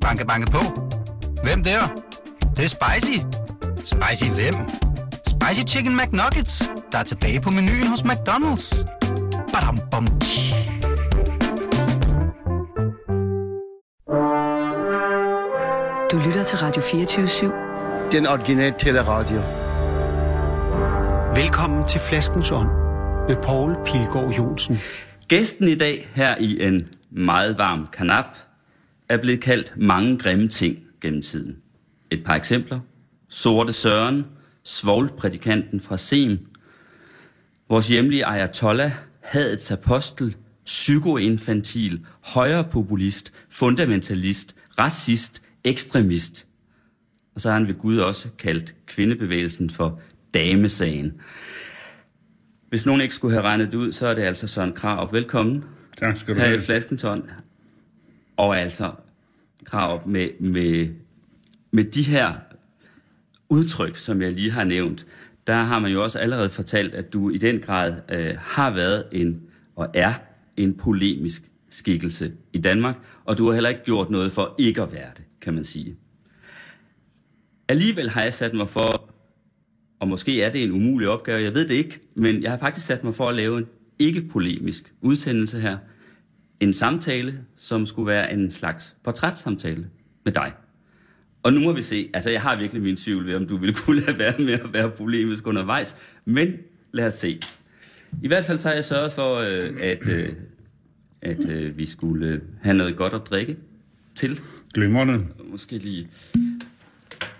Banke, banke på. Hvem der? Det, det er spicy. Spicy hvem? Spicy Chicken McNuggets, der er tilbage på menuen hos McDonald's. Badum, bom, tji. Du lytter til Radio 24-7. Den originale teleradio. Velkommen til Flaskens Ånd med Poul Pilgaard Jonsen. Gæsten i dag her i en meget varm kanap er blevet kaldt mange grimme ting gennem tiden. Et par eksempler. Sorte Søren, svoglprædikanten fra Sem, vores hjemlige Ayatollah, hadets apostel, psykoinfantil, højrepopulist, fundamentalist, racist, ekstremist. Og så har han ved Gud også kaldt kvindebevægelsen for damesagen. Hvis nogen ikke skulle have regnet det ud, så er det altså Søren Krav. Velkommen Tak skal du her i have. Flaskenton. Og altså, Krav, med, med, med de her udtryk, som jeg lige har nævnt, der har man jo også allerede fortalt, at du i den grad øh, har været en og er en polemisk skikkelse i Danmark, og du har heller ikke gjort noget for ikke at være det, kan man sige. Alligevel har jeg sat mig for, og måske er det en umulig opgave, jeg ved det ikke, men jeg har faktisk sat mig for at lave en ikke-polemisk udsendelse her. En samtale, som skulle være en slags portrætssamtale med dig. Og nu må vi se, altså jeg har virkelig min tvivl ved, om du ville kunne lade være med at være polemisk undervejs, men lad os se. I hvert fald så har jeg sørget for, øh, at, øh, at øh, vi skulle have noget godt at drikke til. Glimrende. Måske lige...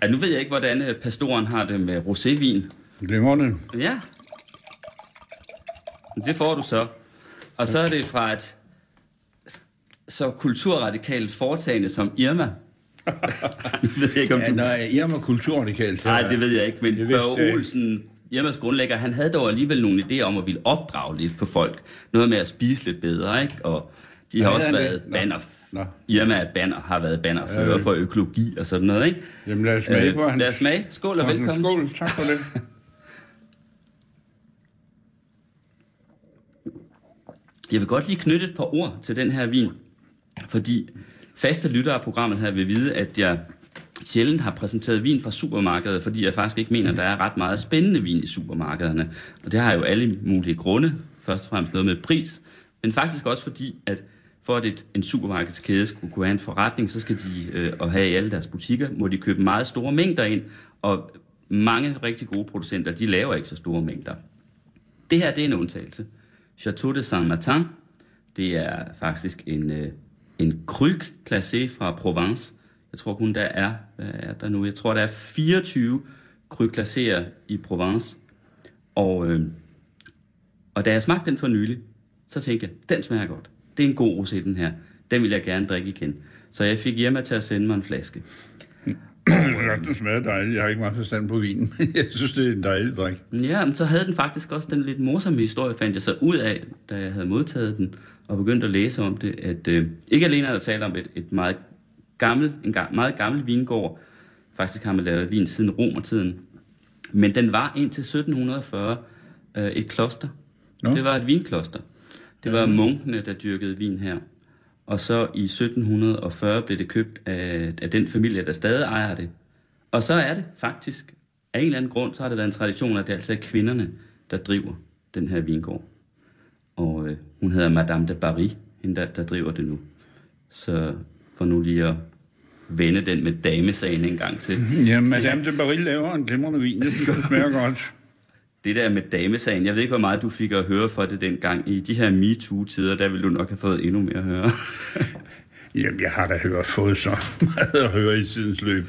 Ja, nu ved jeg ikke, hvordan øh, pastoren har det med rosévin. Glimrende. Ja. Det får du så. Og så er det fra et så kulturradikalt foretagende som Irma. nu ved jeg ikke, om Ja, du... nej, var kulturradikalt. Nej, det ved jeg ikke, men Børge. Olsen, Irmas grundlægger, han havde dog alligevel nogle idéer om at ville opdrage lidt på folk. Noget med at spise lidt bedre, ikke? Og de har Nå, også været det? Banner... Nå. Irma er banner, har været bannerfører Ja. for økologi og sådan noget, ikke? Jamen lad os smage Øh, på han. Lad os smage. Skål og velkommen. Skål, tak for det. Jeg vil godt lige knytte et par ord til den her vin, fordi faste lyttere af programmet her vil vide, at jeg sjældent har præsenteret vin fra supermarkedet, fordi jeg faktisk ikke mener, at der er ret meget spændende vin i supermarkederne. Og det har jo alle mulige grunde. Først og fremmest noget med pris, men faktisk også fordi, at for at et, en supermarkedskæde skulle kunne have en forretning, så skal de, øh, og have i alle deres butikker, må de købe meget store mængder ind, og mange rigtig gode producenter, de laver ikke så store mængder. Det her, det er en undtagelse. Chateau de Saint-Martin, det er faktisk en, øh, en Cruc Classé fra Provence. Jeg tror kun, der er, hvad er der nu? Jeg tror, der er 24 Cruc Claséer i Provence. Og, øh, og da jeg smagte den for nylig, så tænkte jeg, den smager godt. Det er en god rosé, den her. Den vil jeg gerne drikke igen. Så jeg fik Irma til at sende mig en flaske. Jeg synes, det smager dejligt. Jeg har ikke meget forstand på vinen, men jeg synes, det er en dejlig drik. Ja, men så havde den faktisk også den lidt morsomme historie, fandt jeg så ud af, da jeg havde modtaget den, og begyndte at læse om det, at øh, ikke alene er der tale om et, et meget gammel, en ga, meget gammel vingård, faktisk har man lavet vin siden romertiden, men den var indtil 1740 øh, et kloster. Nå. Det var et vinkloster. Det var munkene, der dyrkede vin her. Og så i 1740 blev det købt af, af den familie, der stadig ejer det. Og så er det faktisk, af en eller anden grund, så har det været en tradition, at det altså er kvinderne, der driver den her vingård. Og øh, hun hedder Madame de Barry, hende der, der driver det nu. Så for nu lige at vende den med damesagen en gang til. Ja, Madame de Barry laver en glimrende vin. Det smager godt. Det der med damesagen, jeg ved ikke, hvor meget du fik at høre for det dengang. I de her MeToo-tider, der ville du nok have fået endnu mere at høre. Jamen, jeg har da hørt, fået så meget at høre i tidens løb.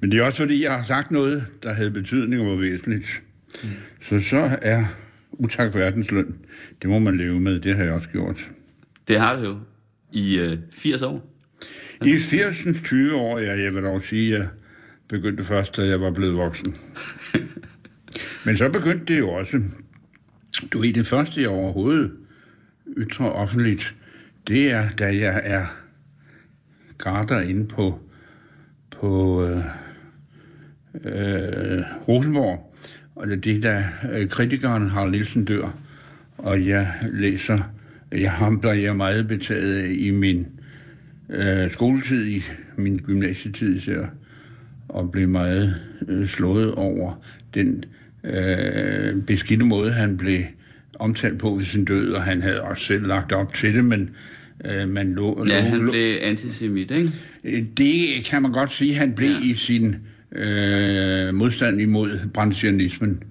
Men det er også fordi, jeg har sagt noget, der havde betydning og var væsentligt. Så så er utak verdens løn. Det må man leve med, det har jeg også gjort. Det har du jo i øh, 80 år. I 80'ens 20 år, ja, jeg vil dog sige, at jeg begyndte først, da jeg var blevet voksen. Men så begyndte det jo også. Du ved, det første, jeg overhovedet ytrer offentligt, det er, da jeg er garter inde på, på øh, øh, Rosenborg. Og det er det, da øh, kritikeren Harald Nielsen dør, og jeg læser, jeg ham bliver jeg meget betaget af i min øh, skoletid, i min gymnasietid især, og blev meget øh, slået over den øh, beskidte måde, han blev omtalt på ved sin død, og han havde også selv lagt op til det, men øh, man lå... Ja, lå, han blev antisemit, ikke? Øh, Det kan man godt sige, han blev ja. i sin øh, modstand imod brandsionismen.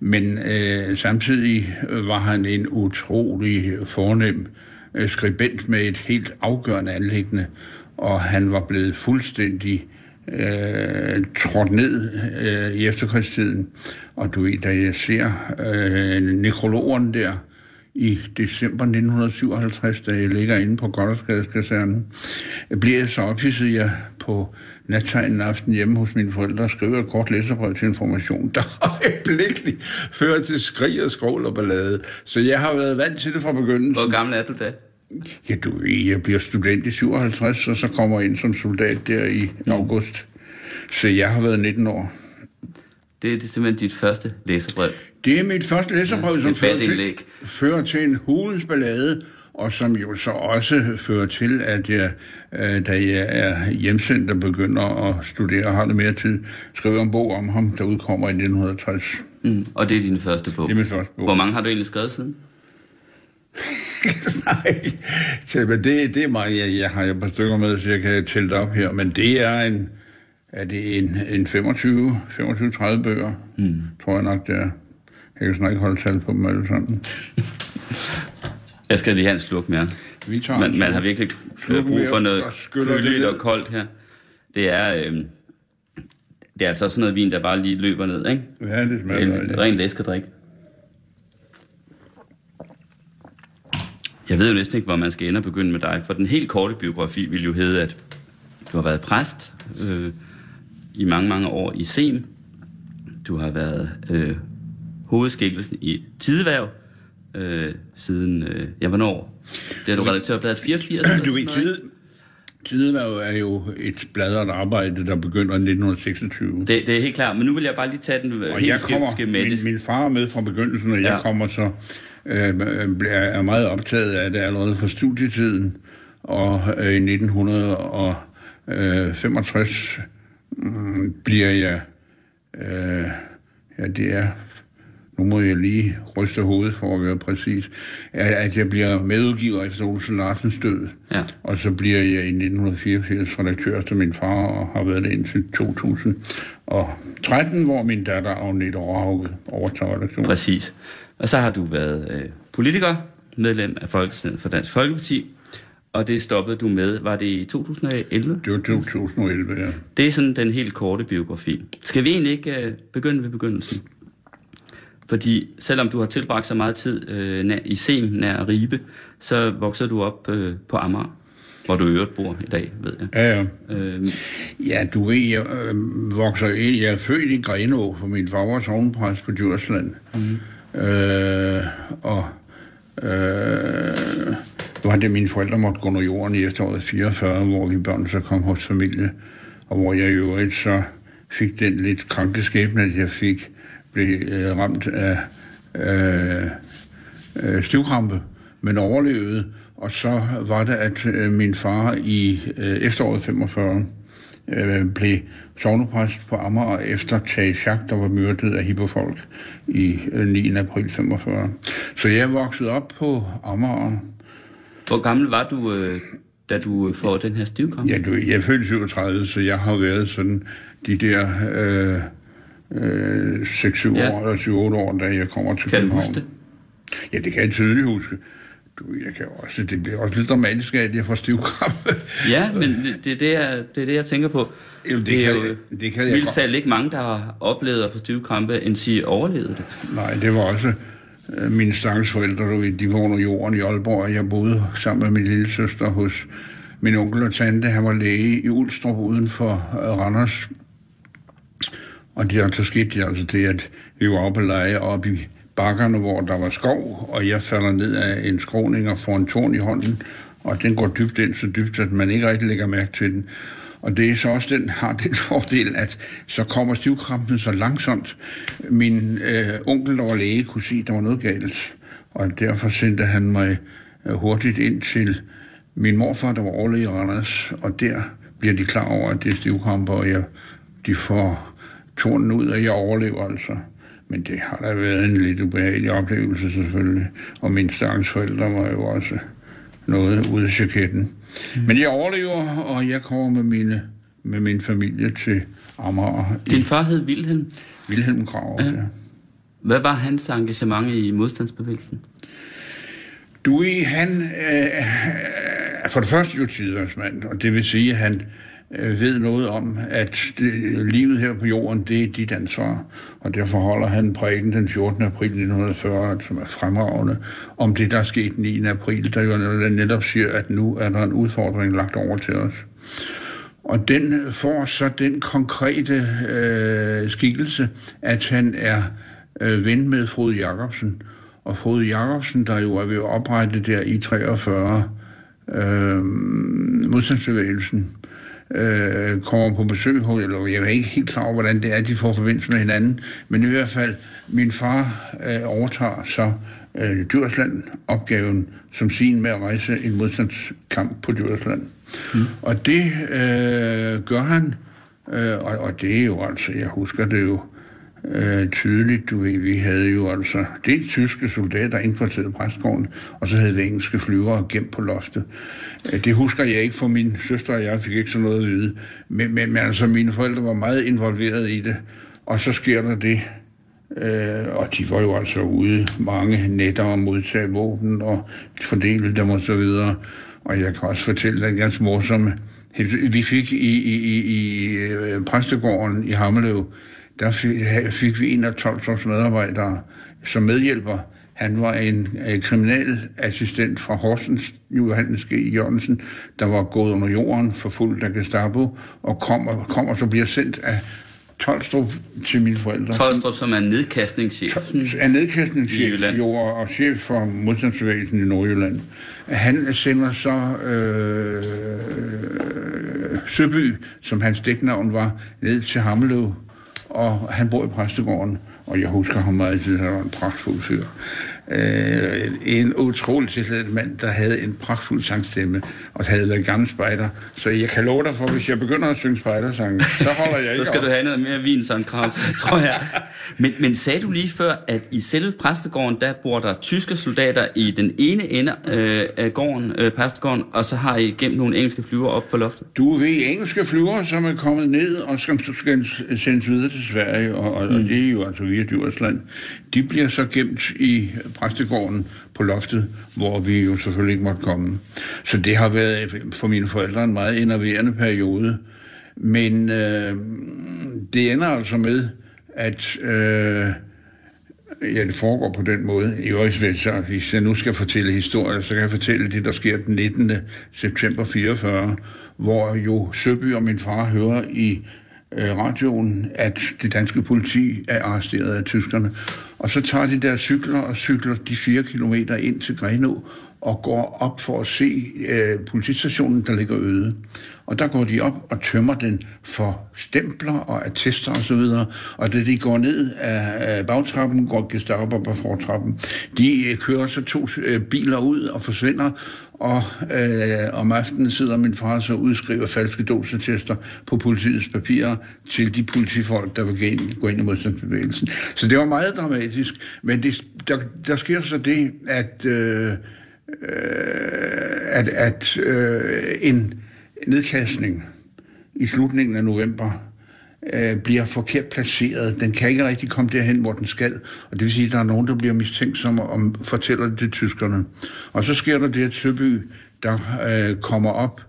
Men øh, samtidig var han en utrolig fornem øh, skribent med et helt afgørende anlæggende, og han var blevet fuldstændig øh, trådt ned øh, i efterkrigstiden. Og du ved, da jeg ser øh, nekrologen der, i december 1957, da jeg ligger inde på Goddersgadeskasernen, bliver jeg så ophidset, jeg på nattegnen aften hjemme hos mine forældre og skriver et kort læserbrev til information, der øjeblikkeligt fører til skrig og skrål og ballade. Så jeg har været vant til det fra begyndelsen. Hvor gammel er du da? Ja, du jeg bliver student i 57, og så kommer jeg ind som soldat der i august. Så jeg har været 19 år. Det er det simpelthen dit første læserbrev. Det er mit første læserbrev, Ja, som fører til, fører til en hulens ballade, og som jo så også fører til, at jeg, øh, da jeg er hjemsendt og begynder at studere og har lidt mere tid, skriver en bog om ham, der udkommer i 1960. Mm. Og det er din første bog. Det er min første bog. Hvor mange har du egentlig skrevet siden? Nej, til- men det, det er mig. Jeg, jeg har et par stykker med, så jeg kan tælle op her, men det er en, er det en, en 25, 25-30 bøger, mm. tror jeg nok, det er. Jeg kan snart ikke holde tal på dem alle sammen. Jeg skal lige have en sluk mere. Vi tager Man, man slurk. har virkelig Slurk brug for noget køligt og koldt her. Det er, øh, det er altså sådan noget vin, der bare lige løber ned, ikke? Ja, det smager er en dejligt. ren læskedrik. Jeg ved jo næsten ikke, hvor man skal ende og begynde med dig, for den helt korte biografi vil jo hedde, at du har været præst øh, i mange, mange år i SEM. Du har været øh, hovedskikkelsen i Tideværv øh, siden, øh, ja, hvornår? Det er du redaktør af bladet 84? eller Du ved, sådan noget, tid, Tideværv er jo et bladret arbejde, der begynder i 1926. Det, det er helt klart, men nu vil jeg bare lige tage den øh, Og jeg helt kommer, ske- min, min far er med fra begyndelsen, og jeg Ja. kommer så, øh, bliver- er meget optaget af det allerede fra studietiden. Og øh, i 1965 mm, bliver jeg, øh, ja det er, nu må jeg lige ryste hovedet for at være præcis, at, at jeg bliver medudgiver efter Olsen Larsens død. Ja. Og så bliver jeg i 1984 redaktør efter min far, og har været det indtil 2013, hvor min datter Agnete Overhauge overtager redaktionen. Præcis. Og så har du været øh, politiker, medlem af Folketinget for Dansk Folkeparti, og det stoppede du med, var det i 2011? Det var 2011, ja. Det er sådan den helt korte biografi. Skal vi egentlig ikke øh, begynde ved begyndelsen? Fordi selvom du har tilbragt så meget tid øh, nær, i Sem, nær Ribe, så voksede du op øh, på Amager, hvor du øvrigt bor i dag, ved jeg. Ja, ja. Øh, Ja, du ved, jeg øh, vokser ind. Jeg er født i Grenå, for min far var sovnepræst på Djursland. Mm. Øh, og øh, var det, mine forældre måtte gå under jorden i efteråret 44, hvor vi børn så kom hos familie, og hvor jeg i øvrigt så fik den lidt kranke skæbne, at jeg fik blev øh, ramt af øh, øh, stivkrampe, men overlevede. Og så var det, at øh, min far i øh, efteråret 45 øh, blev sovnepræst på Amager efter Tage Schack, der var myrdet af hippofolk i øh, 9. april 45. Så jeg voksede op på Amager. hvor gammel var du, øh, da du får den her stivkrampe? Ja, du, jeg er født i 37, så jeg har været sådan de der øh, øh, 6-7 Ja. år, eller 7-8 år, da jeg kommer til Kan du København. huske det? Ja, det kan jeg tydeligt huske. Du, jeg kan også, det bliver også lidt dramatisk af, at jeg får stivkrampe. Ja, men det, det, er det, jeg, det er det, jeg tænker på. Jamen, det det er kan jo jeg- det kan jeg vildt talt ikke mange, der har oplevet at få stivkrampe, end sige overlevet det. Nej, det var også øh, mine stakkels forældre, du ved, de var under jorden i Aalborg, og jeg boede sammen med min lille søster hos min onkel og tante. Han var læge i Ulstrup uden for øh, Randers. Og det, så skete det altså det, at vi var oppe og lege oppe i bakkerne, hvor der var skov, og jeg falder ned af en skråning og får en torn i hånden, og den går dybt ind, så dybt, at man ikke rigtig lægger mærke til den. Og det er så også den, har den fordel, at så kommer stivkrampen så langsomt. Min øh, onkel, der var læge, kunne se, at der var noget galt, og derfor sendte han mig øh, hurtigt ind til min morfar, der var overlæge i Randers, og der bliver de klar over, at det er stivkramper, og jeg, de får tornen ud, og jeg overlever altså. Men det har da været en lidt ubehagelig oplevelse selvfølgelig. Og min stakkels forældre var jo også noget ude af chaketten. Mm. Men jeg overlever, og jeg kommer med, mine, med min familie til Amager. Din far hed Wilhelm? Wilhelm Krav, ja. ja. Hvad var hans engagement i modstandsbevægelsen? Dewey, han øh, for det første jo tidsvandsmand, og det vil sige, at han øh, Øh, ved noget om, at det, livet her på jorden, det er dit ansvar. Og derfor holder han prædiken den 14. april 1940, som er fremragende, om det, der er sket den 9. april, der jo netop siger, at nu er der en udfordring lagt over til os. Og den får så den konkrete øh, skikkelse, at han er øh, ven med Frode Jacobsen. Og Frode Jacobsen, der jo er ved at oprette der i 43 øh, modstandsbevægelsen, øh, kommer på besøg eller jeg er ikke helt klar over, hvordan det er, de får forbindelse med hinanden, men i hvert fald, min far øh, overtager så øh, Djursland opgaven som sin med at rejse en modstandskamp på Djursland. Mm. Og det øh, gør han, øh, og, og det er jo altså, jeg husker det jo, øh, øh, tydeligt. Du ved, vi havde jo altså det tyske soldater indkvarteret præstgården, og så havde vi engelske flyvere gemt på loftet. Øh, det husker jeg ikke, for min søster og jeg fik ikke sådan noget at vide. Men, men, men altså, mine forældre var meget involveret i det, og så sker der det, Øh, og de var jo altså ude mange nætter og modtage våben og fordele dem og så videre. Og jeg kan også fortælle den ganske morsomme. Vi fik i, i, i, i øh, præstegården i Hammeløv, der fik vi en af 12 medarbejdere som medhjælper. Han var en, en kriminalassistent fra Horsens, Johannes G. Jørgensen, der var gået under jorden for fuld af Gestapo, og kom og, kom og så bliver sendt af Tolstrup til mine forældre. Tolstrup, som er nedkastningschef. Er nedkastningschef, jo, og chef for modstandsbevægelsen i Nordjylland. Han sender så øh, Søby, som hans dæknavn var, ned til Hamlev, og han bor i præstegården, og jeg husker ham meget, han var en pragtfuld fyr øh, en utrolig tilsættet mand, der havde en pragtfuld sangstemme, og havde været gammel spejder. Så jeg kan love dig for, hvis jeg begynder at synge spejdersange, så holder jeg ikke Så skal op. du have noget mere vin, sådan krav, tror jeg. Men, men sagde du lige før, at i selve præstegården, der bor der tyske soldater i den ene ende øh, af gården, øh, præstegården, og så har I gemt nogle engelske flyver op på loftet? Du ved, engelske flyver, som er kommet ned og skal, skal sendes videre til Sverige, og, og, mm. og det er jo altså via Djursland, de bliver så gemt i præstegården på loftet, hvor vi jo selvfølgelig ikke måtte komme. Så det har været for mine forældre en meget enerverende periode. Men øh, det ender altså med, at øh, ja, det foregår på den måde. I øvrigt, så hvis jeg nu skal fortælle historier, så kan jeg fortælle det, der sker den 19. september 44, hvor jo Søby og min far hører i Øh, radioen, at det danske politi er arresteret af tyskerne. Og så tager de der cykler og cykler de fire kilometer ind til Grenå og går op for at se øh, politistationen, der ligger øde. Og der går de op og tømmer den for stempler og attester osv. Og, og da de går ned af bagtrappen, går Gestapo på fortrappen. De øh, kører så to øh, biler ud og forsvinder, og øh, om aftenen sidder min far så udskriver falske dosetester på politiets papirer til de politifolk, der vil gå ind, gå ind i modstandsbevægelsen. Så det var meget dramatisk, men det, der, der sker så det, at, øh, øh at, at øh, en nedkastning i slutningen af november øh, bliver forkert placeret. Den kan ikke rigtig komme derhen, hvor den skal. Og det vil sige, at der er nogen, der bliver mistænksomme og fortæller det til tyskerne. Og så sker der det, at Søby, der øh, kommer op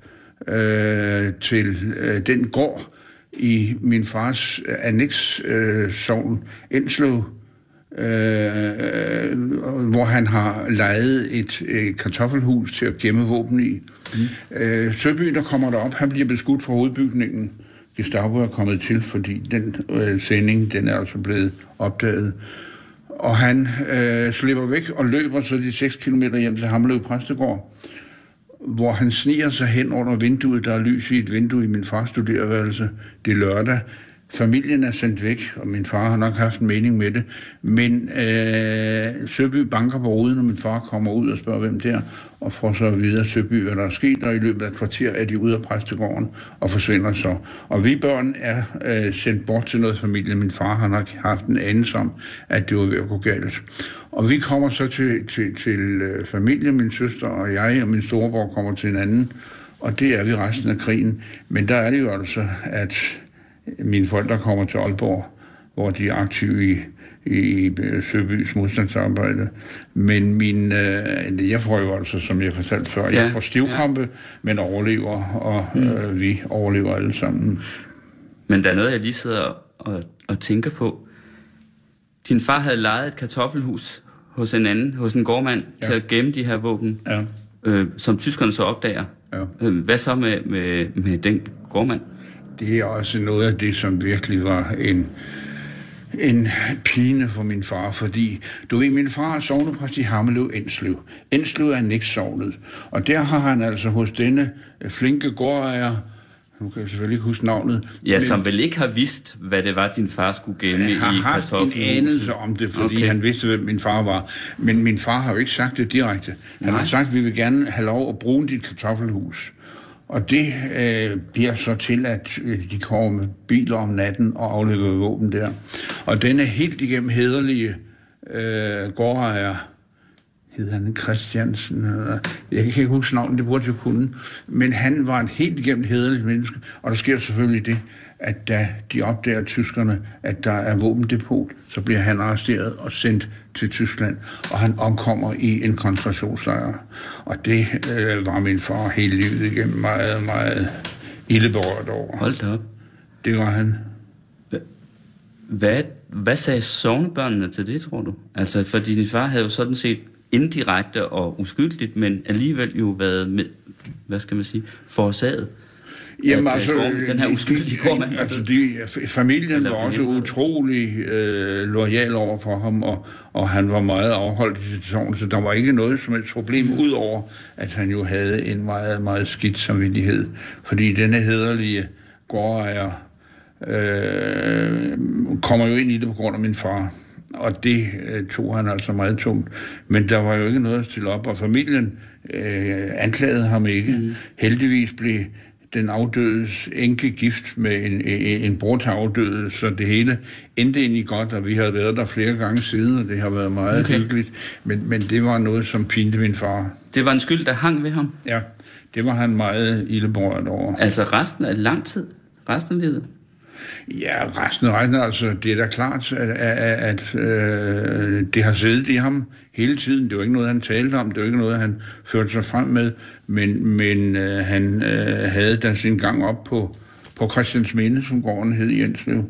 øh, til øh, den gård i min fars øh, annex-sovn, øh, Enslev, øh, hvor han har lejet et, et kartoffelhus til at gemme våben i. Mm. Øh, Søby, der kommer derop, han bliver beskudt fra hovedbygningen. Gestapo er kommet til, fordi den øh, sending, den er altså blevet opdaget. Og han øh, slipper væk og løber så de 6 km hjem til Hamlev Præstegård, hvor han sniger sig hen under vinduet. Der er lys i et vindue i min fars studerværelse. Det er lørdag. familien er sendt væk, og min far har nok haft en mening med det, men øh, Søby banker på ruden, og min far kommer ud og spørger, hvem der og får så videre til by, hvad der er sket, og i løbet af et kvarter er de ude af præstegården og forsvinder så. Og vi børn er øh, sendt bort til noget familie. Min far han har haft en anelse om, at det var ved at gå galt. Og vi kommer så til, til, til øh, familie, min søster og jeg og min storebror kommer til hinanden, og det er vi resten af krigen. Men der er det jo altså, at mine forældre kommer til Aalborg, hvor de er aktive i, i Søbys modstandsarbejde. Men min, øh, jeg får jo altså, som jeg fortalte før, ja. jeg får stivkrampe, ja. men overlever, og mm. øh, vi overlever alle sammen. Men der er noget, jeg lige sidder og, og tænker på. Din far havde lejet et kartoffelhus hos en anden, hos en gårdmand, ja. til at gemme de her våben, ja. øh, som tyskerne så opdager. Ja. Øh, hvad så med, med, med den gårdmand? Det er også noget af det, som virkelig var en, en pine for min far, fordi du ved, min far er sovnepræst i Hammeløv Enslev. Enslev er ikke sovnet, og der har han altså hos denne flinke gårdejer, nu kan jeg selvfølgelig ikke huske navnet. Ja, men, som vel ikke har vidst, hvad det var, din far skulle gemme i kartoffelhuset. har haft en anelse om det, fordi okay. han vidste, hvem min far var. Men min far har jo ikke sagt det direkte. Han Nej. har sagt, at vi vil gerne have lov at bruge dit kartoffelhus. Og det øh, bliver så til, at øh, de kommer med biler om natten og afleverer våben der. Og denne helt igennem hederlige øh, gårdejer, hed han Christiansen, eller, jeg kan ikke huske navnet, det burde jeg kunne, men han var et helt igennem hederlig menneske, og der sker selvfølgelig det, at da de opdager tyskerne, at der er våbendepot, så bliver han arresteret og sendt til Tyskland, og han omkommer i en koncentrationslejr. Og det øh, var min far hele livet igennem meget, meget ildeberørt over. Hold da op. Det var han. Hvad, hvad sagde sovnebørnene til det, tror du? Altså, fordi din far havde jo sådan set indirekte og uskyldigt, men alligevel jo været, med, hvad skal man sige, forårsaget Jamen at, altså, går, den her uskyldige gårdmand. Altså, de, familien var også utrolig øh, lojal over for ham, og, og han var meget afholdt i situationen, så der var ikke noget som et problem, mm. udover at han jo havde en meget, meget skidt samvittighed. Fordi denne hederlige gårdejer øh, kommer jo ind i det på grund af min far. Og det øh, tog han altså meget tungt. Men der var jo ikke noget at stille op, og familien øh, anklagede ham ikke. Mm. Heldigvis blev den afdødes enke gift med en, en, en bror til afdøde, så det hele endte egentlig godt, og vi har været der flere gange siden, og det har været meget okay. hyggeligt. Men, men det var noget, som pinte min far. Det var en skyld, der hang ved ham? Ja, det var han meget ildebrørt over. Altså resten af lang tid? Resten af livet? Ja, resten af resten, altså, det er da klart, at, at, at øh, det har siddet i ham hele tiden. Det var ikke noget, han talte om, det var ikke noget, han førte sig frem med, men, men øh, han øh, havde da sin gang op på, på Christians Minde, som gården hed i Jenslev.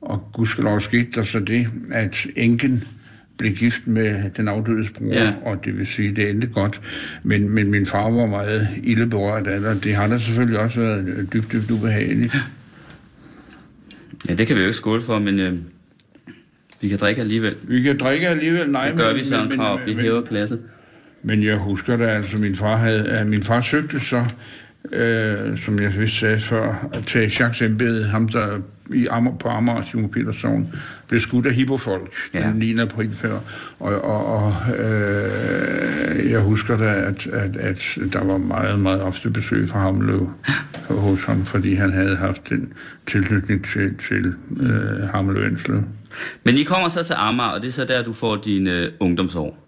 Og gudskelov skete der så det, at enken blev gift med den afdødes bror, ja. og det vil sige, det endte godt. Men, men min far var meget ildeberørt af det, og det har da selvfølgelig også været dybt, dybt ubehageligt. Ja, det kan vi jo ikke skåle for, men øh, vi kan drikke alligevel. Vi kan drikke alligevel, nej. Det gør men, vi, Søren Krav. Vi hæver klasse. Men jeg husker da, altså min far havde, at min far søgte så, øh, som jeg vist sagde før, at tage Jacques embede, ham der i Ammer, på Amager, Simon Petersson, blev skudt af hippofolk ja. den 9. april før. Og, og, og øh, jeg husker da, at, at, at der var meget, meget ofte besøg fra Hamløv hos ham, fordi han havde haft den tilknytning til, til øh, Hamløv Men I kommer så til Amager, og det er så der, du får dine øh, ungdomsår.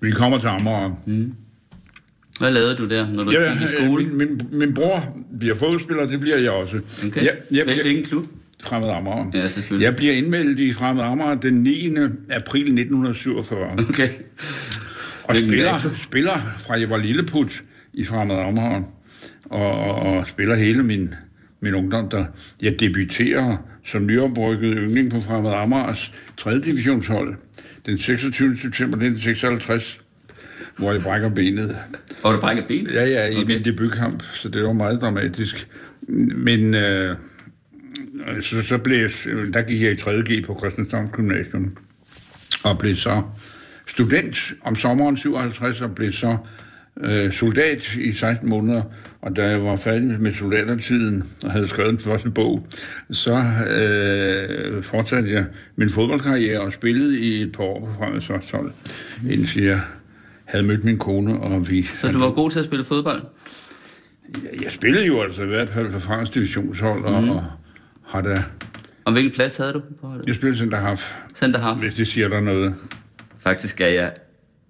Vi kommer til Amager. Mm. Hvad lavede du der, når du ja, gik i skole? Min, min, min bror bliver fodboldspiller, det bliver jeg også. Okay. Jeg, jeg, jeg, Hvilken klub? Fremad Amager. Ja, selvfølgelig. Jeg bliver indmeldt i Fremad Amager den 9. april 1947. Okay. Og spiller, spiller fra jeg var lilleput i Fremad Amager. Og, og, og spiller hele min, min ungdom, der jeg debuterer som nyoprykket yndling på Fremad Amagers 3. divisionshold den 26. september 1956, hvor jeg brækker benet. Og du brækker benet? Ja, ja, i okay. min debutkamp, så det var meget dramatisk. Men øh, så, så blev der gik jeg i 3.G på Christianshavn Gymnasium, og blev så student om sommeren 57, og blev så øh, soldat i 16 måneder, og da jeg var færdig med soldatertiden og havde skrevet den første bog, så øh, fortsatte jeg min fodboldkarriere og spillede i et par år på Fremad hold, indtil jeg havde mødt min kone, og vi... Så du var god til at spille fodbold? Jeg, jeg spillede jo altså i hvert fald på Frans divisionshold, mm. og, Mhm. og har da... Og hvilken plads havde du på holdet? Jeg spillede center half, Center half. hvis det siger der noget. Faktisk er jeg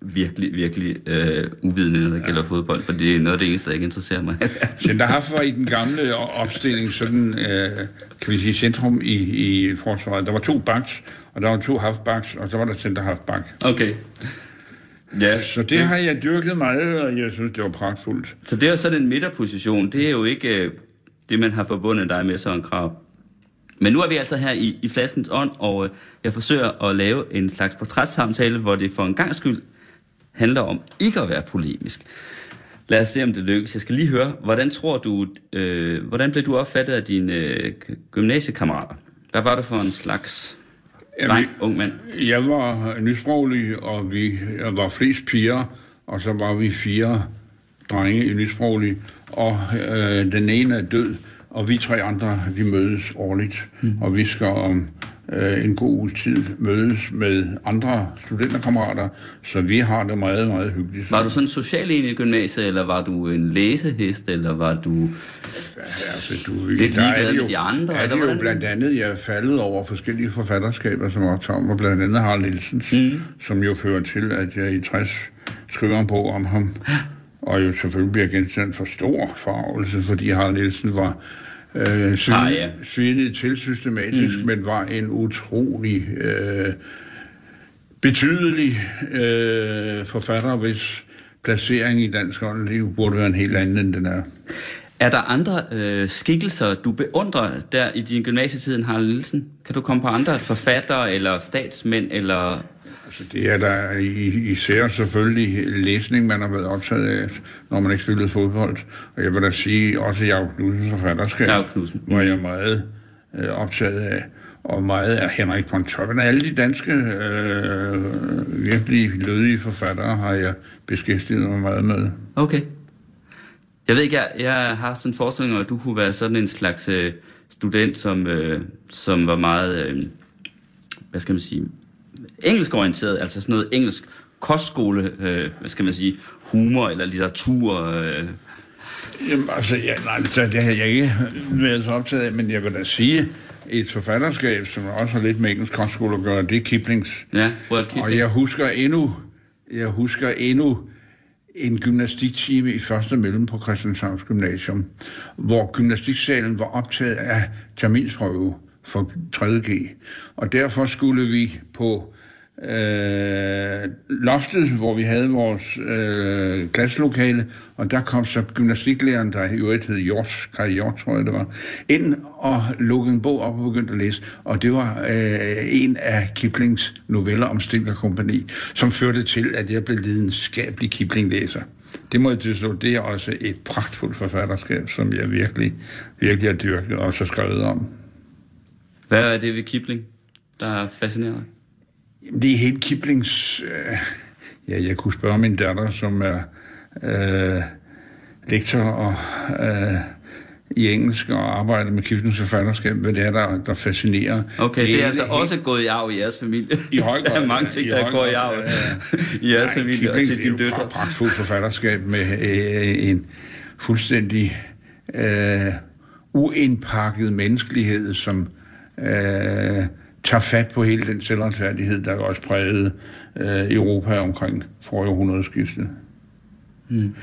virkelig, virkelig øh, uvidende, når det gælder fodbold, for det er noget af det eneste, der ikke interesserer mig. Center half var i den gamle opstilling sådan, øh, kan vi sige, centrum i, i forsvaret. Der var to backs, og der var to halfbacks, og så var der center halfback. okay. Ja, Så det har jeg dyrket meget, og jeg synes, det var pragtfuldt. Så det er jo sådan en midterposition. Det er jo ikke øh, det, man har forbundet dig med, Søren Krav. Men nu er vi altså her i, i flaskens ånd, og øh, jeg forsøger at lave en slags portrætssamtale, hvor det for en gang skyld handler om ikke at være polemisk. Lad os se, om det lykkes. Jeg skal lige høre, hvordan tror du, øh, hvordan blev du opfattet af dine øh, gymnasiekammerater? Hvad var det for en slags dreng, ung mand? Jeg var nysproglig, og vi jeg var flest piger, og så var vi fire drenge i nysproglig, og øh, den ene er død, og vi tre andre, vi mødes årligt, mm. og vi skal om øh, en god uges tid mødes med andre studenterkammerater, så vi har det meget, meget hyggeligt. Var du sådan social i gymnasiet, eller var du en læsehest, eller var du... Altså, du, Lidt ligeglad det med de andre, Er det jo hvordan? blandt andet, jeg er faldet over forskellige forfatterskaber, som optager mig, blandt andet Harald Nielsens, mm. som jo fører til, at jeg i 60 skriver en bog om ham, og jo selvfølgelig bliver genstand for stor farvelse, fordi Harald Nielsen var øh, Ah, svinet, ja. svinet til systematisk, mm. men var en utrolig øh, betydelig øh, forfatter, hvis placering i dansk åndeliv burde være en helt anden, end den er. Er der andre øh, skikkelser, du beundrer der i din gymnasietid, end Harald Nielsen? Kan du komme på andre forfattere, eller statsmænd, eller... Altså, det er der i- især selvfølgelig læsning, man har været optaget af, når man ikke spillede fodbold. Og jeg vil da sige, også Jacob Knudsens forfatterskab, Jacob Knudsen. var jeg meget øh, optaget af. Og meget af Henrik Pontoppidan. Alle de danske øh, virkelig lødige forfattere har jeg beskæftiget mig meget med. Okay. Jeg ved ikke, jeg, jeg har sådan en forestilling om, at du kunne være sådan en slags øh, student, som, øh, som var meget, øh, hvad skal man sige, engelskorienteret, altså sådan noget engelsk kostskole, øh, hvad skal man sige, humor eller litteratur. Øh. Jamen, altså, ja, nej, så det har jeg ikke været så optaget af, men jeg vil da sige, et forfatterskab, som også har lidt med engelsk kostskole at gøre, det er Kiplings. Ja, Robert Kipling. Og jeg husker endnu, jeg husker endnu en gymnastiktime i første mellem på Christianshavns Gymnasium, hvor gymnastiksalen var optaget af terminsprøve for 3.G. Og derfor skulle vi på øh, loftet, hvor vi havde vores øh, klasselokale, og der kom så gymnastiklæreren, der i øvrigt hed Jors, Kai Jors, tror jeg det var, ind og lukkede en bog op og begyndte at læse, og det var øh, en af Kiplings noveller om Stilker Kompani, som førte til, at jeg blev lidenskabelig Kipling-læser. Det må jeg tilstå, det er også et pragtfuldt forfatterskab, som jeg virkelig, virkelig har dyrket og så skrevet om. Hvad er det ved Kipling, der fascinerer dig? Jamen, det er helt Kiplings... Øh, ja, jeg kunne spørge min datter, som er øh, lektor og, øh, i engelsk og arbejder med Kiplings forfatterskab, hvad det er, der, der fascinerer. Okay, det er, ene altså helt- også gået i arv i jeres familie. I høj grad. Der er mange ting, der går i arv i jeres Nej, familie og Kipling, til dine Det er døtre. et pragtfuldt forfatterskab med øh, en fuldstændig øh, uindpakket menneskelighed, som øh, tager fat på hele den selvretfærdighed, der også prægede øh, Europa omkring forrige århundredeskifte. Mm.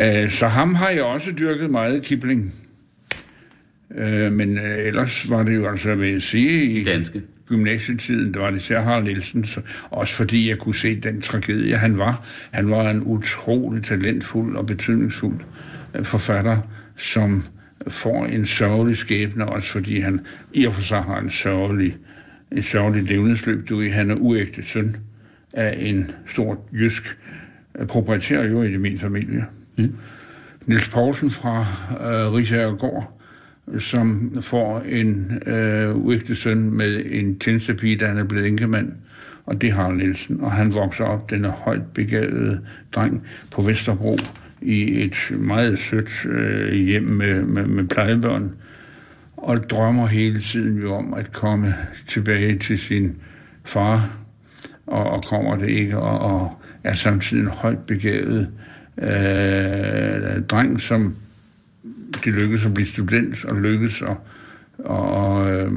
Øh, så ham har jeg også dyrket meget, Kipling. Øh, men øh, ellers var det jo altså, vil jeg sige, i danske. gymnasietiden, der var det især Harald Nielsen, så, også fordi jeg kunne se den tragedie, han var. Han var en utrolig talentfuld og betydningsfuld øh, forfatter, som får en sørgelig skæbne, også fordi han i og for sig har en sørgelig, et sørgeligt levnedsløb. Du ved, han er uægte søn af en stor jysk øh, proprietær jo i min familie. Mm. Niels Poulsen fra øh, Rigsherregård, som får en øh, uægte søn med en tjenestepige, der han er blevet enkemand, og det har Nielsen. Og han vokser op, den er højt begavet dreng på Vesterbro, i et meget sødt øh, hjem med, med, med plejebørn, og drømmer hele tiden jo om at komme tilbage til sin far, og, og kommer det ikke, og, og er samtidig en højt begavet øh, dreng, som det lykkes at blive student, og lykkes at og øh,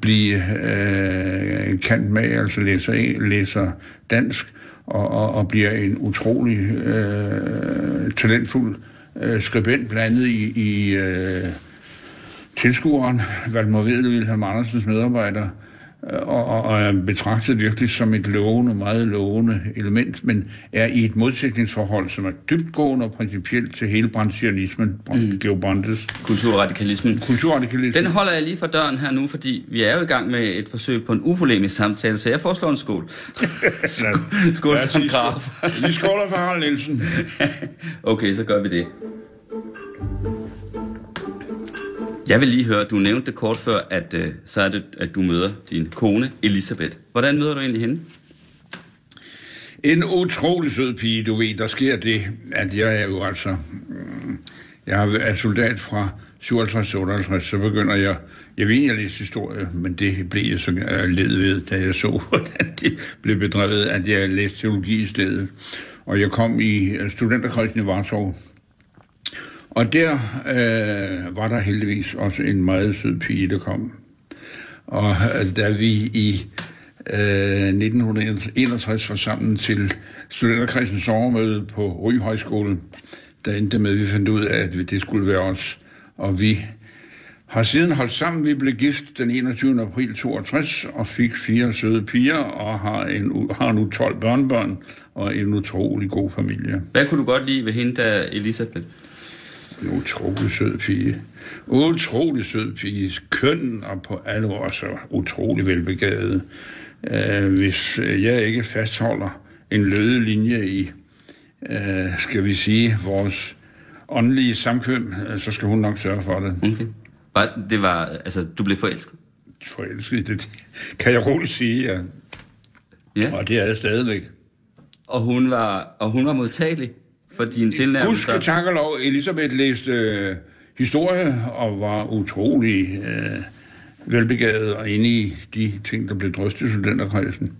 blive øh, kant med, altså læser, læser dansk, og, og, og bliver en utrolig øh, talentfuld øh, skribent blandet i, i øh, tilskueren, Vedel, Wilhelm Andersens medarbejder, og, og, og er betragtet virkelig som et lovende, meget lovende element, men er i et modsætningsforhold, som er dybtgående og principielt til hele branchianismen, mm. Geobrandes. Kulturradikalismen. Kulturradikalismen. Den holder jeg lige for døren her nu, fordi vi er jo i gang med et forsøg på en upolemisk samtale, så jeg foreslår en skål. skål, skål som krav. Vi skåler for Harald Nielsen. okay, så gør vi det. Jeg vil lige høre, du nævnte det kort før, at øh, så er det, at du møder din kone, Elisabeth. Hvordan møder du egentlig hende? En utrolig sød pige, du ved, der sker det, at jeg er jo altså... Mm, jeg er soldat fra 57 58, så begynder jeg... Jeg ved jeg læste historie, men det blev jeg så led ved, da jeg så, hvordan det blev bedrevet, at jeg læste teologi i stedet. Og jeg kom i øh, studenterkredsen i Varsov, og der øh, var der heldigvis også en meget sød pige, der kom. Og øh, da vi i øh, 1961 var sammen til studenterkredsens sommermøde på Ry Højskole, der endte med, at vi fandt ud af, at det skulle være os. Og vi har siden holdt sammen. Vi blev gift den 21. april 62 og fik fire søde piger og har, en, har nu 12 børnebørn og en utrolig god familie. Hvad kunne du godt lide ved hende, der Elisabeth? En utrolig sød pige. Utrolig sød pige. Køn og på alle år så utrolig velbegavet. Uh, hvis jeg ikke fastholder en løde linje i, uh, skal vi sige, vores åndelige samkvem, uh, så skal hun nok sørge for det. Okay. Det var, altså, du blev forelsket? Forelsket, det kan jeg roligt sige, ja. ja. Og det er jeg stadigvæk. Og hun var, og hun var modtagelig? For din tilnærmelse? Husk tak og lov, Elisabeth læste øh, historie og var utrolig øh, velbegavet og inde i de ting, der blev drøstet i studenterkredsen.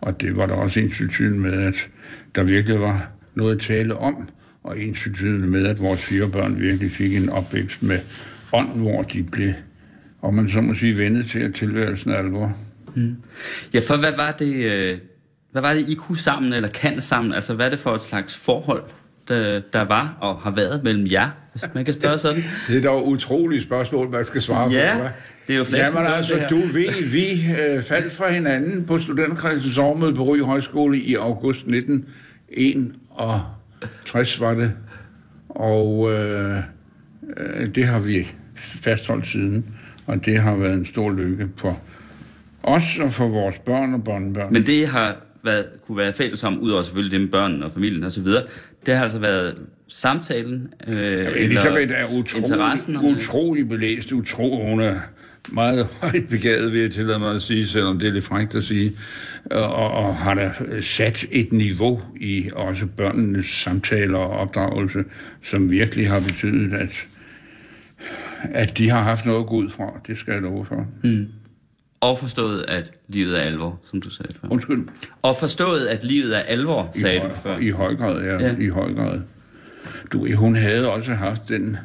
Og det var der også ens med, at der virkelig var noget at tale om, og ens med, at vores fire børn virkelig fik en opvækst med ånd, hvor de blev, og man så må sige, vendet til, at tilværelsen er alvor. Mm. Ja, for hvad var det... Øh hvad var det, I kunne sammen, eller kan sammen? Altså, hvad er det for et slags forhold, der, der var og har været mellem jer, hvis man kan spørge sådan? det er dog utrolige spørgsmål, man skal svare ja, på. Ja, det er jo flasken Jamen altså, du ved, vi øh, faldt fra hinanden på studenterkredsens årmøde på Røg Højskole i august 1961, var det. Og øh, øh, det har vi fastholdt siden, og det har været en stor lykke for os og for vores børn og børnebørn. Men det har været, kunne være fælles om, udover selvfølgelig det med børnene og familien osv., det har altså været samtalen, øh, ja, Elisabeth er utrolig, utrolig belæst, utrolig, hun er meget højt begavet, vil jeg tillade mig at sige, selvom det er lidt frækt at sige, og, og har da sat et niveau i også børnenes samtaler og opdragelse, som virkelig har betydet, at, at de har haft noget at gå ud fra. Det skal jeg love for. Mm. Og forstået, at livet er alvor, som du sagde før. Undskyld. Og forstået, at livet er alvor, sagde høj, du før. I høj grad, ja. ja. I høj grad. Du, hun havde også haft den